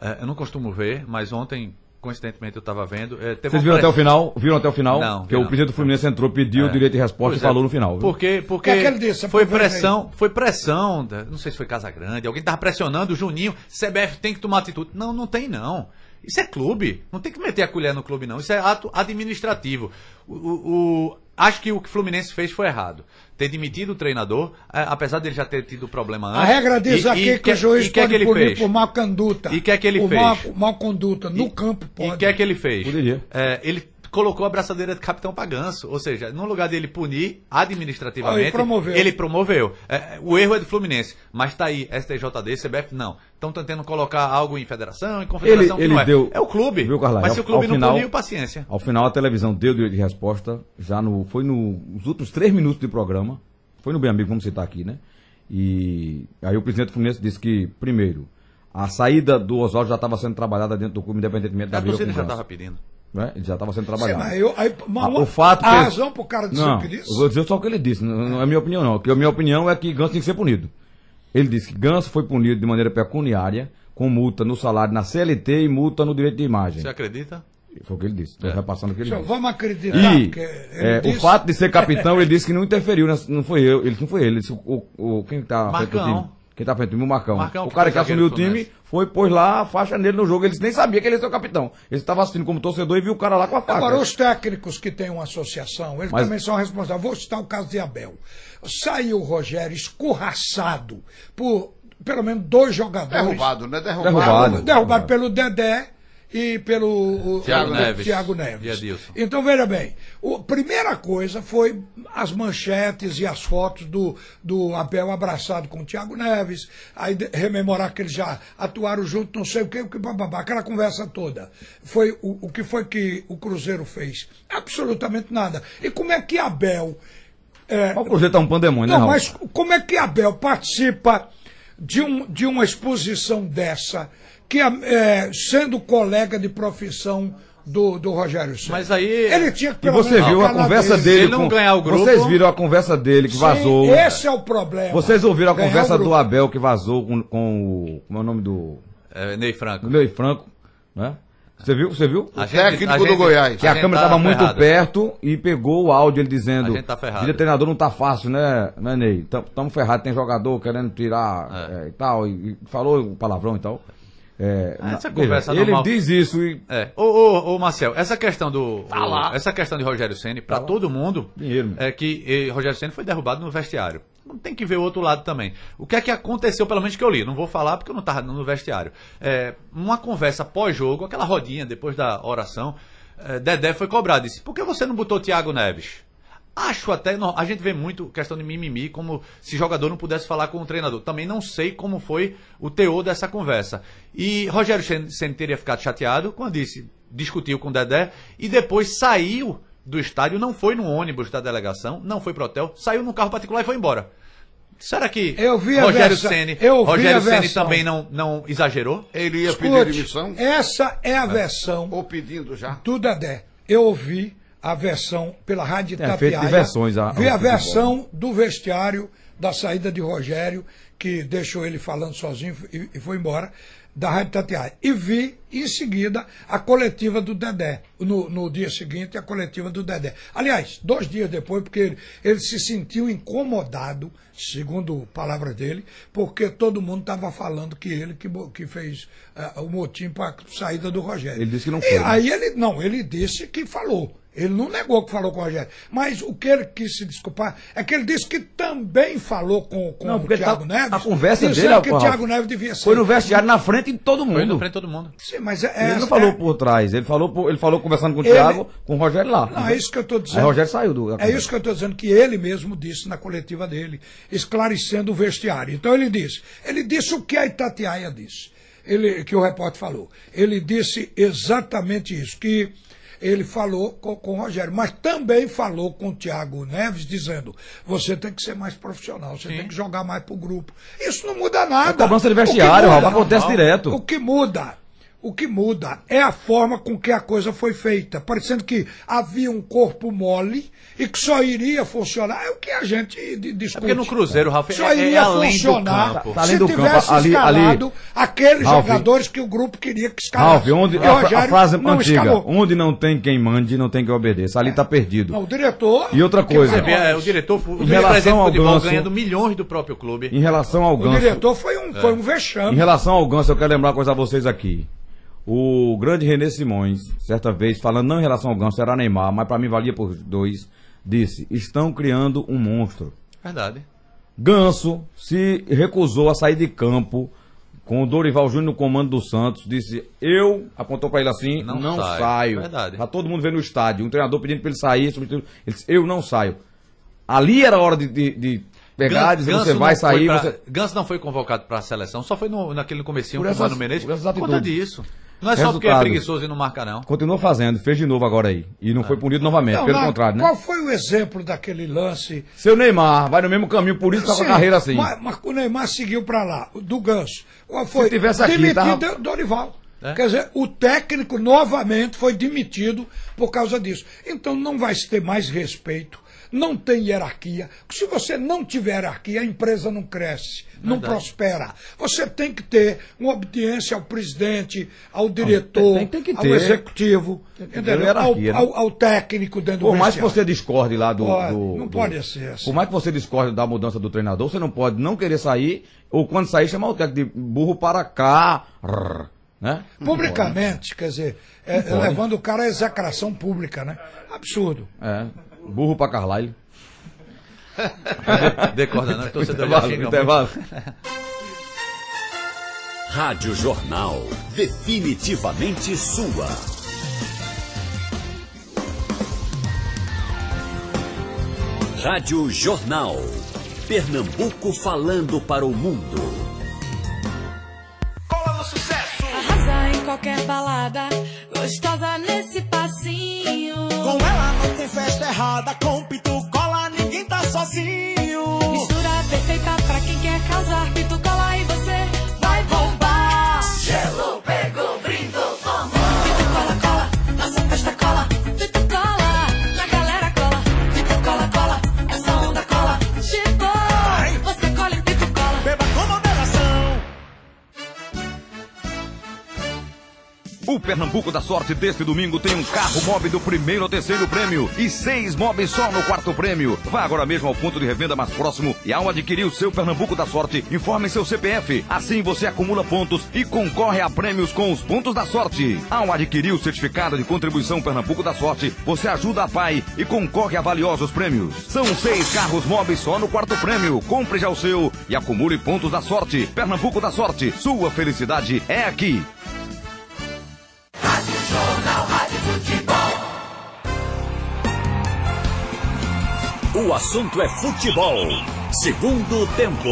é, eu não costumo ver, mas ontem, coincidentemente, eu estava vendo. é, Vocês viram até o final? Viram até o final? Não, Porque vi o não. presidente do Fluminense entrou, pediu o direito de resposta Pois e é. falou no final. viu? Porque, porque O que é que ele disse? foi pressão, foi pressão, não sei se foi Casa Grande, alguém tava pressionando o Juninho, CBF tem que tomar atitude. Não, não tem não. Isso é clube. Não tem que meter a colher no clube, não. Isso é ato administrativo. O- o- acho que o que o Fluminense fez foi errado. Ter demitido o treinador, é, apesar dele já ter tido problema antes. A regra diz E- aqui e que o juiz e que é pode que ele punir fez? por má conduta. E que é que ele por fez? Má, má conduta. No campo E pode. o que é que ele fez? Poderia. É, ele colocou a braçadeira de capitão Paganço. Ou seja, no lugar dele punir administrativamente, Ah, ele promoveu. ele promoveu. É, o erro é do Fluminense. Mas tá aí, STJD, CBF, não. Estão tentando colocar algo em federação, em confederação, que Ele- não ele é. deu- é o clube. Viu, Carlyle? Mas se o clube não final- puniu, paciência. Ao final a televisão deu direito de resposta, já no, foi no- nos últimos três minutos do programa, foi no Bem Amigo, vamos citar aqui, né? E aí o presidente do Fluminense disse que, primeiro, a saída do Oswaldo já estava sendo trabalhada dentro do clube, independentemente da A torcida com já estava pedindo. Né? Ele já estava sendo trabalhado. mas eu, aí, mas Ah, uma- o fato a que- razão pro cara dizer Não, o que disse. eu vou dizer só o que ele disse, não, não é a minha opinião não, porque a minha opinião é que Ganso tem que ser punido. Ele disse que Ganso foi punido de maneira pecuniária, com multa no salário na CLT e multa no direito de imagem. Você acredita? Foi o que ele disse, estou É. repassando o que ele Senhor, disse. Vamos acreditar. E é, disse- o fato de ser capitão, ele disse que não interferiu, não foi eu, ele não foi ele, ele disse, o, o, quem tá do Marcão. Quem tá frente do time? O Marcão. Marcão, o que cara foi que assumiu o time foi, pôs lá a faixa nele no jogo, ele nem sabia que ele ia ser o capitão. Ele estava assistindo como torcedor e viu o cara lá com a faca. Agora, os técnicos que têm uma associação, eles Mas- também são responsáveis. Vou citar o caso de Abel. Saiu o Rogério escorraçado por pelo menos dois jogadores. Derrubado, né? Derrubado. Derrubado. Derrubado pelo Dedé e pelo o- Thiago o- Neves. Thiago Neves. Então, veja bem, a primeira coisa foi as manchetes e as fotos do, do Abel abraçado com o Thiago Neves, aí rememorar que eles já atuaram junto, não sei o que, o que bababá, aquela conversa toda. Foi o, o que foi que o Cruzeiro fez? Absolutamente nada. E como é que Abel. é, O Cruzeiro tá um pandemônio, né, não, mas como é que Abel participa de, um, de uma exposição dessa, que é, sendo colega de profissão do, do Rogério Ceni? Mas aí- Ele tinha que E você menos viu a conversa dele. dele Se ele não com... ganhar o grupo- Vocês viram a conversa dele que Sim, vazou. esse é o problema. Vocês ouviram a Ganhar conversa o do. Abel que vazou com, com o... Como é o nome do... É, Ney Franco. Ney Franco, né? Você viu? Você viu? A técnico do Goiás. Que a, gente câmera tá estava muito ferrado. perto e pegou o áudio ele dizendo. A gente tá ferrado. Vida treinador não tá fácil, né, né Ney? Estamos ferrados, tem jogador querendo tirar É. é, e tal. E, e falou um palavrão e tal. É, Ah, essa na- conversa ele normal. diz isso e. É. Ô, ô, ô, Marcel, essa questão do. Tá o- lá. essa questão de Rogério Ceni para todo mundo Dinheiro. é que Rogério Ceni foi derrubado no vestiário. Não Tem que ver o outro lado também. O que é que aconteceu, pelo menos que eu li? Não vou falar porque eu não estava no vestiário. É, uma conversa pós-jogo, aquela rodinha depois da oração, eh, Dedé foi cobrado. Disse: por que você não botou Thiago Neves? Acho até. a gente vê muito questão de mimimi, como se jogador não pudesse falar com o treinador. Também não sei como foi o teor dessa conversa. E Rogério Ceni Ceni teria ficado chateado quando disse, discutiu com o Dedé e depois saiu do estádio, não foi no ônibus da delegação, não foi pro hotel, saiu no carro particular e foi embora. Será que Eu vi a Rogério versa- Ceni, eu Rogério Ceni versão. também não, não exagerou? Ele ia pedir Escute, demissão, essa é a versão ou pedindo já. do Dedé. Eu ouvi a versão pela Rádio É, Itatiaia. versões, a- Vi a versão do vestiário da saída de Rogério, que deixou ele falando sozinho e, e foi embora, da Rádio Tatiaia. E vi, em seguida, a coletiva do Dedé. No, no dia seguinte, a coletiva do Dedé. Aliás, dois dias depois, porque ele, ele se sentiu incomodado, segundo palavra dele, porque todo mundo estava falando que ele que, que fez ah, o motim para a saída do Rogério. Ele disse que não E foi, né? aí ele, não, ele disse que falou. Ele não negou que falou com o Rogério. Mas o que ele quis se desculpar é que ele disse que também falou com, com Não, o porque Thiago tá- Neves. a conversa dizendo dele, que o Thiago Neves devia ser. Foi no vestiário na frente de todo Foi mundo. na frente de todo mundo. Sim, mas é, Ele não é- falou é- por trás, ele falou, por- ele falou conversando com o Ele- Thiago, com o Rogério lá. Não, é isso que eu estou dizendo. Aí o Rogério saiu do. É isso que eu estou dizendo, que ele mesmo disse na coletiva dele, esclarecendo o vestiário. Então ele disse, ele disse o que a Itatiaia disse, ele, que o repórter falou. Ele disse exatamente isso, que ele falou com, com o Rogério, mas também falou com o Thiago Neves, dizendo, você tem que ser mais profissional, você tem que jogar mais pro grupo. Isso não muda nada. É cobrança de vestiário, muda- acontece direto. O que muda o que muda é a forma com que a coisa foi feita, parecendo que havia um corpo mole e que só iria funcionar. É o que a gente di- discute. É porque no Cruzeiro, Ralf, só é- é iria do funcionar campo. Tá além se do campo, tivesse ali- escalado ali- aqueles Ralf, jogadores que o grupo queria que escalasse. Ralf, onde, o a, a frase não antiga, escalou. onde não tem quem mande, não tem quem obedeça. Ali tá perdido. Não, o diretor... E outra coisa. Vê, é, o diretor, o Em relação ao futebol Ganso- ganhando milhões do próprio clube. Em relação ao O Ganso. diretor foi um, foi um Em vexame. relação ao Ganso, eu quero lembrar uma coisa a vocês aqui. O grande René Simões, certa vez, falando não em relação ao Ganso, era Neymar, mas pra mim valia por dois, disse: estão criando um monstro. Verdade. Ganso se recusou a sair de campo com o Dorival Júnior no comando do Santos. Disse: Eu, apontou pra ele assim, Não não, saio." saio. Verdade. Tá todo mundo vendo no estádio. Um treinador pedindo pra ele sair. substituir. Ele disse: Eu não saio. Ali era a hora de, de, de pegar, dizer: Ganso Você vai não foi sair. pra- Você... Ganso não foi convocado para a seleção, só foi no, naquele comecinho Por com o essas- Mano Menezes. por conta disso. Não é só porque é preguiçoso e não marca, não. Continuou fazendo, fez de novo agora aí. E não foi punido novamente, Não, pelo na- contrário, né? Qual foi o exemplo daquele lance Seu Neymar vai no mesmo caminho, por isso tá com a carreira assim. Mas, mas o Neymar seguiu para lá, o do Ganso. Qual Foi Se tivesse aqui, demitido tava- Dorival. É? Quer dizer, o técnico novamente foi demitido por causa disso. Então não vai se ter mais respeito, não tem hierarquia. Se você não tiver hierarquia, a empresa não cresce, não prospera. Você tem que ter uma obediência ao presidente, ao diretor, tem- tem ao executivo, ao, né? ao- ao técnico dentro do Por mais que você discorde lá do. Pode, do- não do- pode ser assim. Por mais que você discorde da mudança do treinador, você não pode não querer sair, ou quando sair, chamar o técnico de burro para cá. rrr, Né? Publicamente, quer dizer, é, levando o cara à execração pública, né? Absurdo. É. Burro para Carlyle. Decorda, não. Torcedor já Intervalo, xinga muito. intervalo. Rádio Jornal. Definitivamente sua. Rádio Jornal. Pernambuco falando para o mundo. Qualquer balada, gostosa nesse passinho. Com ela não tem festa errada, com pitu cola ninguém tá sozinho. Mistura perfeita pra quem quer casar, pitu cola e você vai bombar. O Pernambuco da Sorte deste domingo tem um carro mob do primeiro ao terceiro prêmio e seis mobs só no quarto prêmio. Vá agora mesmo ao ponto de revenda mais próximo e ao adquirir o seu Pernambuco da Sorte, informe seu CPF. Assim você acumula pontos e concorre a prêmios com os pontos da sorte. Ao adquirir o certificado de contribuição Pernambuco da Sorte, você ajuda a pai e concorre a valiosos prêmios. São seis carros mobs só no quarto prêmio. Compre já o seu e acumule pontos da sorte. Pernambuco da Sorte, sua felicidade é aqui. O assunto é futebol. Segundo tempo.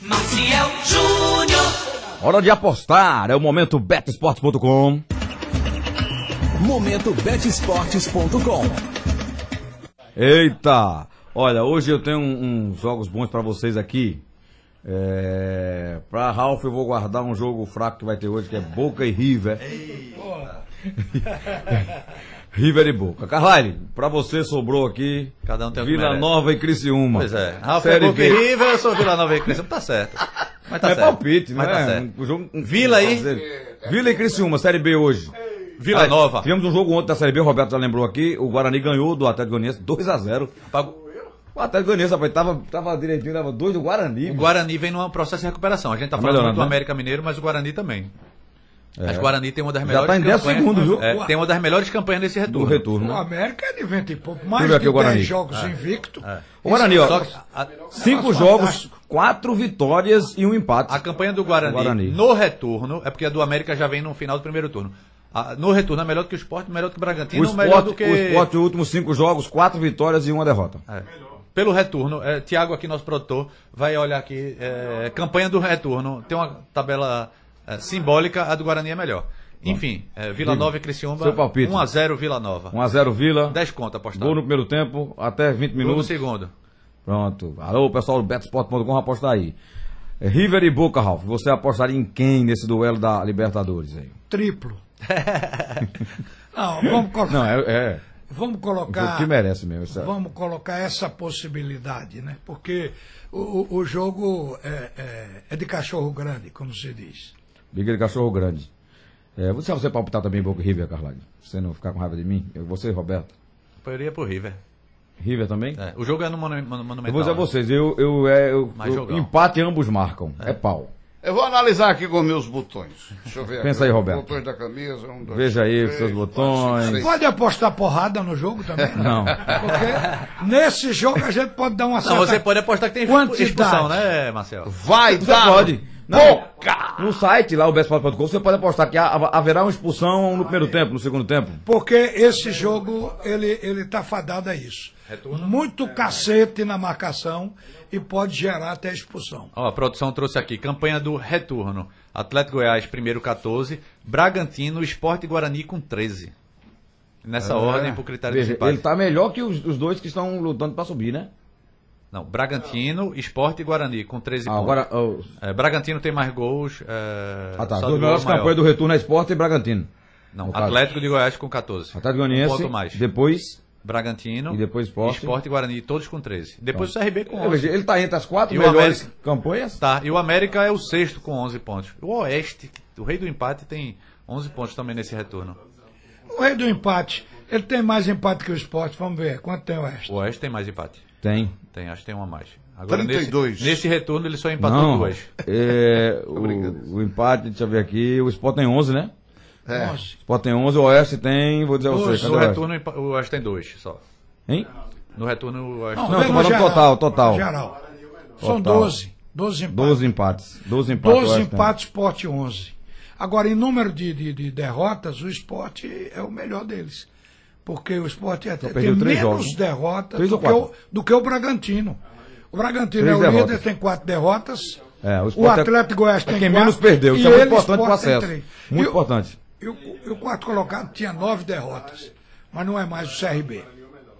Maciel Júnior. Hora de apostar, é o momento betesportes.com. Momento betesportes.com. Eita! Olha, hoje eu tenho um- uns jogos bons pra vocês aqui. É... Pra Ralph eu vou guardar um jogo fraco que vai ter hoje, que é Boca e River. River e Boca. Carlyle, pra você sobrou aqui Cada um tem Vila. Nova e Criciúma. Pois é. Rafa é Boca e. River, eu sou Vila Nova e Criciúma. Tá certo. Mas tá é certo. palpite, não Mas tá é? certo. Um jogo- um- Vila aí? Vila e Criciúma, Série B hoje. Vila Ah, Nova. Tivemos um jogo ontem da Série B, o Roberto já lembrou aqui. O Guarani ganhou do Atlético Goianiense 2x0. Pago- O Atlético Goianiense, rapaz, tava, tava direitinho, dava dois do Guarani. O Guarani vem num processo de recuperação. A gente tá Tá falando melhorando, do né? América Mineiro, mas o Guarani também. É. Mas o Guarani tem uma das Já melhores tá em décimo campanhas. segundo, viu? É, tem uma das melhores campanhas nesse do retorno. retorno. O né? América é de 20 e pouco. Mais de aqui o Guarani. 10 jogos É. invicto. O Guarani, ó, Só que a, cinco jogos, fantástico. quatro vitórias e um empate. a campanha do Guarani, Guarani. no retorno, é porque a do América já vem no final do primeiro turno. A- no retorno é melhor do que o Sport, melhor do que o O Bragantino, melhor esporte, do que... o esporte, os últimos cinco jogos, quatro vitórias e uma derrota. É. Pelo retorno, é, Tiago aqui, nosso produtor, vai olhar aqui, é, campanha do retorno, tem uma tabela é, simbólica, a do Guarani é melhor. Enfim, é, Vila. Nova e Criciúma, Seu palpite. 1x0 Vila Nova. 1x0 Vila. 10 conto apostado. Gol no primeiro tempo, até 20 Gol no minutos. segundo. Pronto. Alô, pessoal do betsport.com, apostar aí. É, River e Boca, Ralf. Você apostaria em quem nesse duelo da Libertadores aí? Triplo. Não, vamos colocar. Não, é, é Vamos colocar. que merece mesmo. isso é- Vamos colocar essa possibilidade, né? Porque o, o- o jogo é, é- é de cachorro grande, como se diz. De cachorro grande. É, você você palpitar também Boca River, Carlade? Você não ficar com raiva de mim? Eu, você, Roberto. Eu iria pro River. River também? É, o jogo é no Monu- Monu- Monumental. Eu vou dizer a né? vocês, eu, eu, é, eu, Mais eu- jogão. empate ambos marcam. É, pau. Eu vou analisar aqui com meus botões. Deixa eu ver aqui. Pensa aí, Os Roberto. Botões da camisa. Um, dois, Veja aí três, os seus quatro, botões. seis. Pode apostar porrada no jogo também? Não. Porque nesse jogo a gente pode dar uma Não, certa... você pode apostar que tem Quantidade. expulsão, né, Marcelo? Vai Você dar. pode. Não, Boca! no site lá, o bestpod.com, você pode apostar que ha- haverá uma expulsão no primeiro tempo, no segundo tempo. Porque esse jogo, ele, ele tá fadado a isso. Muito cacete na marcação e pode gerar até expulsão. Ó, a produção trouxe aqui, campanha do retorno. Atlético Goiás, primeiro 14. Bragantino, Esporte Guarani com 13. Nessa ordem, por critério Veja, de empate. ele tá melhor que os, os dois que estão lutando pra subir, né? Não, Bragantino, Esporte e Guarani com 13 Ah, pontos. agora, oh, É, Bragantino tem mais gols. É, ah, tá. Duas de melhores campanhas do retorno é Esporte e Bragantino. Não, no caso. Atlético de Goiás com 14. Atlético Um Goianiense, ponto mais. depois... Bragantino. E depois Sport. Esporte e Guarani, todos com 13. Depois o CRB com Eu 11. vejo, Ele tá entre as quatro E o melhores América? campanhas. Tá, e o América é o sexto com 11 pontos. O Oeste, o rei do empate, tem 11 pontos também nesse retorno. O rei do empate, ele tem mais empate que o esporte, vamos ver. Quanto tem o Oeste? O Oeste tem mais empate. Tem. Tem, acho que tem uma mais. Agora, 32. Nesse, nesse retorno ele só empatou Não. duas. É, o, o empate, deixa eu ver aqui, o Sport tem 11, né? É. O Sport tem 11, o Oeste tem, vou dizer a Dois, você, no retorno o Oeste tem dois só. Hein? No retorno o Oeste Não, tô no falando total, total. Geral. São Total. 12. 12 empates. 12 empates. 12 empates. 12 eu acho que tem. empates, esporte 11. Agora, em número de, de, de derrotas, o esporte é o melhor deles. Porque o esporte é, tem perdeu menos jogos, né? derrotas do que, o, do que o Bragantino. O Bragantino Três é o derrotas. líder, tem quatro derrotas. É, o o é- Atlético Goiás é tem quem quatro. menos perdeu. Isso é muito importante Sport, tem acesso. Muito E o- importante. E o, e o quarto colocado tinha nove derrotas. Mas não é mais o CRB.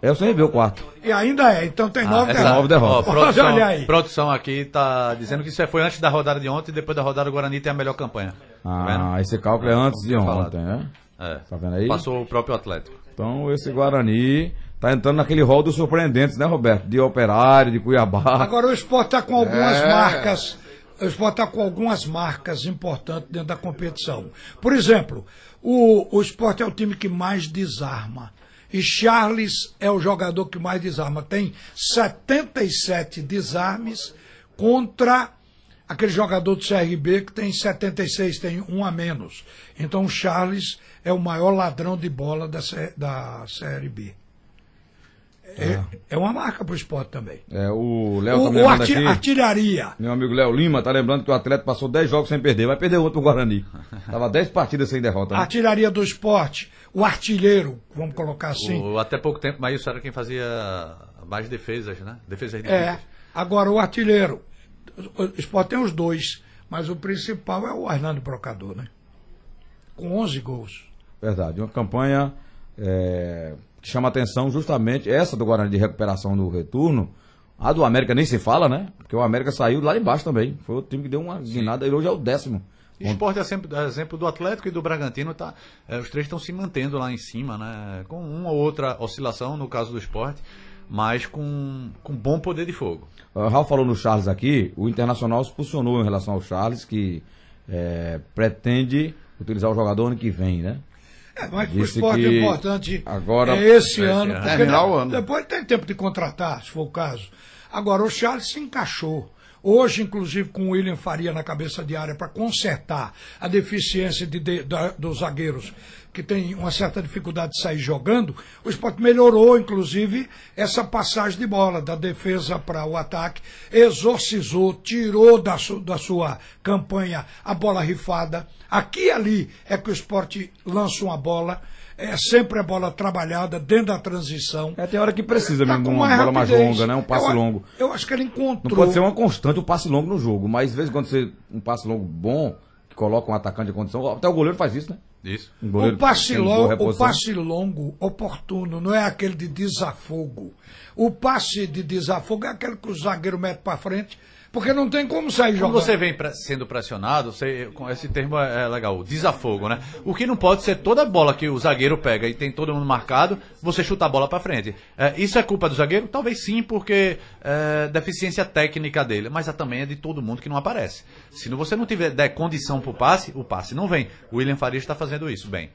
É o CRB o quarto. E ainda é, então tem nove essa derrotas. nove derrotas. Ó, produção, Olha aí. produção aqui tá dizendo que isso foi antes da rodada de ontem e depois da rodada o Guarani tem a melhor campanha. Tá? Ah, esse cálculo é antes de falado. ontem, né? É. Tá vendo aí? Passou o próprio Atlético. Então esse Guarani tá entrando naquele rol dos surpreendentes, né, Roberto? De Operário, de Cuiabá. Agora o esporte está com algumas É. marcas. O esporte está com algumas marcas importantes dentro da competição. Por exemplo, o, o esporte é o time que mais desarma. E Charles é o jogador que mais desarma. Tem 77 desarmes contra aquele jogador do CRB que tem 76, tem um a menos. Então o Charles é o maior ladrão de bola da, da CRB. É, é uma marca para o esporte também. É, o Léo O, tá o arti- aqui. artilharia. Meu amigo Léo Lima tá lembrando que o atleta passou 10 jogos sem perder. Vai perder outro pro Guarani. Tava 10 partidas sem derrota. Né? Artilharia do esporte. O artilheiro, vamos colocar assim. O- até pouco tempo, mas isso era quem fazia mais defesas, né? Defesas É. difíceis. Agora, o artilheiro. O esporte tem os dois, mas o principal é o Arnaldo Brocador, né? Com 11 gols. Verdade. Uma campanha é, que chama atenção justamente essa do Guarani de recuperação no retorno. A do América nem se fala, né? Porque o América saiu lá de baixo também. Foi o time que deu uma guinada. Ele hoje é o décimo. E o esporte é sempre é exemplo do Atlético e do Bragantino, tá, é, os três estão se mantendo lá em cima, né? Com uma ou outra oscilação no caso do esporte, mas com, com bom poder de fogo. O Raul falou no Charles aqui, o Internacional se posicionou em relação ao Charles, que é, pretende utilizar o jogador ano que vem, né? É, mas o Disse esporte que é importante agora- é esse Esse ano, porque Terminar o ano. depois tem tempo de contratar, se for o caso. Agora, o Charles se encaixou. Hoje, inclusive, com o William Faria na cabeça de área para consertar a deficiência de, de- da- dos zagueiros que tem uma certa dificuldade de sair jogando, o esporte melhorou, inclusive, essa passagem de bola da defesa para o ataque, exorcizou, tirou da, su- da sua campanha a bola rifada. Aqui e ali é que o esporte lança uma bola, é sempre a bola trabalhada dentro da transição. É, tem hora que precisa Tá mesmo de uma bola mais longa, né? Um passe eu, longo. Eu acho que ele Não encontrou. pode ser uma constante o passe longo no jogo, mas de vez em quando você um passe longo bom, que coloca um atacante de condição, até o goleiro faz isso, né? Isso. Um O passe, longo, o passe longo, oportuno, não é aquele de desafogo. O passe de desafogo é aquele que o zagueiro mete para frente, porque não tem como sair Quando jogando. você vem pre- sendo pressionado, você, com esse termo é, é legal, o desafogo, né? O que não pode ser toda bola que o zagueiro pega e tem todo mundo marcado, você chuta a bola pra frente. É, isso é culpa do zagueiro? Talvez sim, porque é deficiência técnica dele, mas é também é de todo mundo que não aparece. Se você não tiver der condição pro passe, o passe não vem. O William Farias está fazendo isso bem.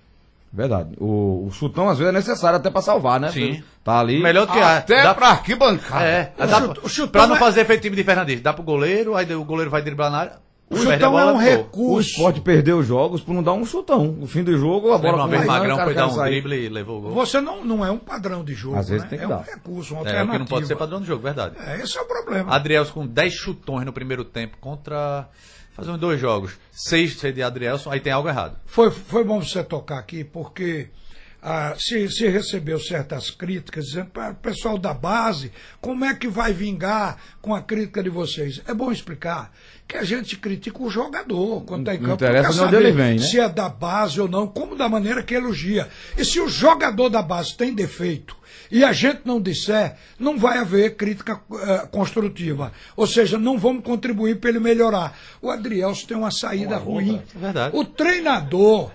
Verdade. O, o chutão às vezes é necessário até pra salvar, né? Sim. Tá ali. Melhor do que. Até dá- pra arquibancada. É, O dá, chute- o chutão pra não é- fazer feito time de Fernandes, dá pro goleiro, aí o goleiro vai driblar na área. O chutão é um recurso. esporte perdeu os jogos por não dar um chutão. No fim do jogo, a bola Lembra Magrão foi dar um sair. drible e levou o gol. Você não, não é um padrão de jogo. Às vezes né? tem que é dar. um recurso, uma É, o alternativa. que não pode ser padrão do jogo, verdade. É, esse é o problema. Adrielson com 10 chutões no primeiro tempo contra. Fazendo dois jogos. Seis de Adrielson, aí tem algo errado. Foi, foi bom você tocar aqui, porque ah, se, se recebeu certas críticas, dizendo pessoal da base, como é que vai vingar com a crítica de vocês? É bom explicar que a gente critica o jogador quando está em Não campo. interessa quer de onde saber ele vem, né? Se é da base ou não, como da maneira que elogia. E se o jogador da base tem defeito e a gente não disser, não vai haver crítica eh, construtiva. Ou seja, não vamos contribuir para ele melhorar. O Adrielson tem uma saída ruim. É. O treinador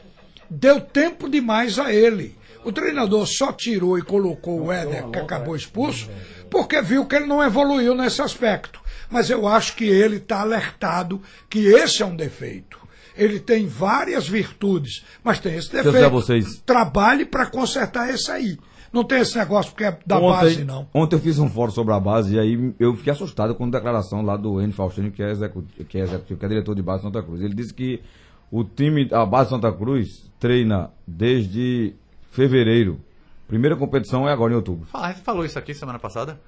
deu tempo demais a ele. O treinador só tirou e colocou o Éder, que acabou expulso, porque viu que ele não evoluiu nesse aspecto. Mas eu acho que ele está alertado que esse é um defeito. Ele tem várias virtudes, mas tem esse defeito. vocês- Trabalhe para consertar esse aí. Não tem esse negócio porque é da ontem, base, não. Ontem eu fiz um fórum sobre a base e aí eu fiquei assustado com a declaração lá do N. Faustino, que é executivo, que é, executivo, que é diretor de base de Santa Cruz. Ele disse que o time, a base de Santa Cruz, treina desde fevereiro. Primeira competição é agora em outubro. Ah, falou isso aqui semana passada.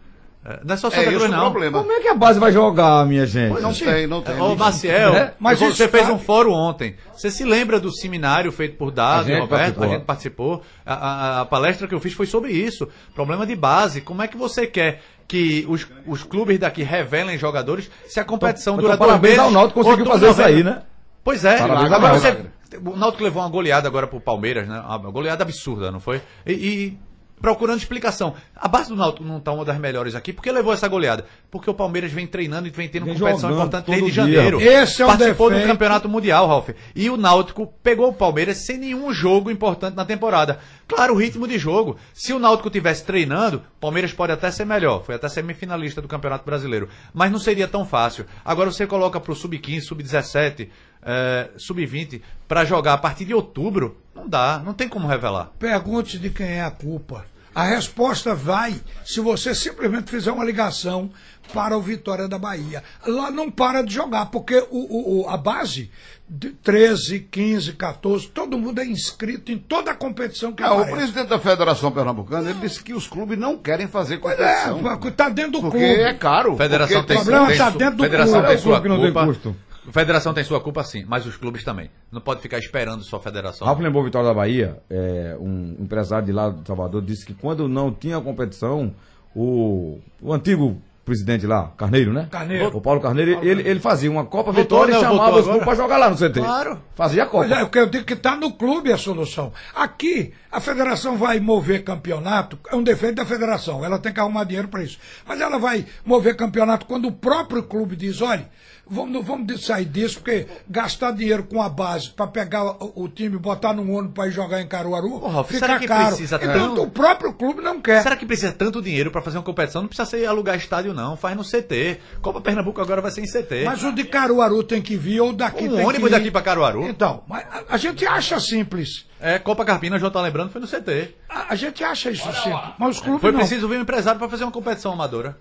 É, não é só É Santa esse Cruz, o não. problema. Como é que a base vai jogar, minha gente? Não tem, não tem. Ô, Maciel, É, mas você fez um fórum ontem. Você se lembra do seminário feito por Dado e Roberto? participou. A gente participou. A, a- a palestra que eu fiz foi sobre isso. Problema de base. Como é que você quer que os, os clubes daqui revelem jogadores se a competição Então, dura então, dois parabéns meses? ao Náutico, conseguiu fazer isso aí, né? Pois é. Parabéns Agora você, o Náutico levou uma goleada agora pro Palmeiras, né? Uma goleada absurda, não foi? E, e procurando explicação. A base do Náutico não tá uma das melhores aqui. Por que levou essa goleada? Porque o Palmeiras vem treinando e vem tendo Vem competição importante desde dia. janeiro. Esse é um Participou do defeito. Campeonato Mundial, Ralf. E o Náutico pegou o Palmeiras sem nenhum jogo importante na temporada. Claro, o ritmo de jogo. Se o Náutico tivesse treinando, o Palmeiras pode até ser melhor. Foi até semifinalista do Campeonato Brasileiro. Mas não seria tão fácil. Agora você coloca pro Sub-15, Sub-17, eh, Sub-20, pra jogar a partir de outubro, não dá. Não tem como revelar. Pergunte de quem é a culpa. A resposta vai se você simplesmente fizer uma ligação para o Vitória da Bahia. Lá não para de jogar, porque o, o- o- a base, de 13, 15, 14, todo mundo é inscrito em toda a competição que o aparece. presidente da Federação Pernambucana ele disse que os clubes não querem fazer Pois competição. é, porque tá dentro do porque clube. é caro. Federação porque tem, o problema tá su- dentro do Federação clube. tem É o clube que não tem culpa. Custo. Federação tem sua culpa sim, mas os clubes também. Não pode ficar esperando só a federação. Ralf lembrou Vitória da Bahia, é, um empresário de lá de Salvador, disse que quando não tinha competição, o, o antigo presidente lá, Carneiro, né? Carneiro. O Paulo Carneiro, ele, ele fazia uma Copa Voltou, Vitória e né? chamava Voltou os clubes pra jogar lá no CT. Claro. Fazia a Pois Copa. é, o que eu digo que está no clube a solução. Aqui, a federação vai mover campeonato, é um defeito da federação, ela tem que arrumar dinheiro para isso. Mas ela vai mover campeonato quando o próprio clube diz: olha, vamos, não vamos sair disso, porque gastar dinheiro com a base para pegar o, o time, botar num ônibus para ir jogar em Caruaru, Ô, Ralf, fica será que caro. precisa então, tanto? o próprio clube não quer. Será que precisa tanto dinheiro pra fazer uma competição? Não precisa ser alugar estádio, não. Faz no CT. Copa Pernambuco agora vai ser em CT. Mas o de Caruaru tem que vir ou daqui Um tem ônibus daqui pra Caruaru? Então, mas a, a gente acha simples. É, Copa Carpina, o João tá lembrando, foi no CT. A, a gente acha isso simples. Mas os clubes Foi não. preciso vir um empresário pra fazer uma competição amadora.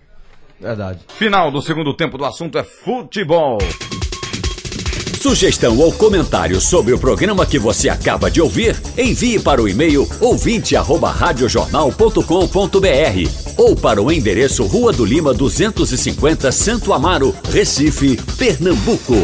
Verdade. Final do segundo tempo do assunto é futebol. Sugestão ou comentário sobre o programa que você acaba de ouvir, envie para o e-mail ouvinte@radiojornal.com.br ou para o endereço Rua do Lima 250, Santo Amaro, Recife, Pernambuco.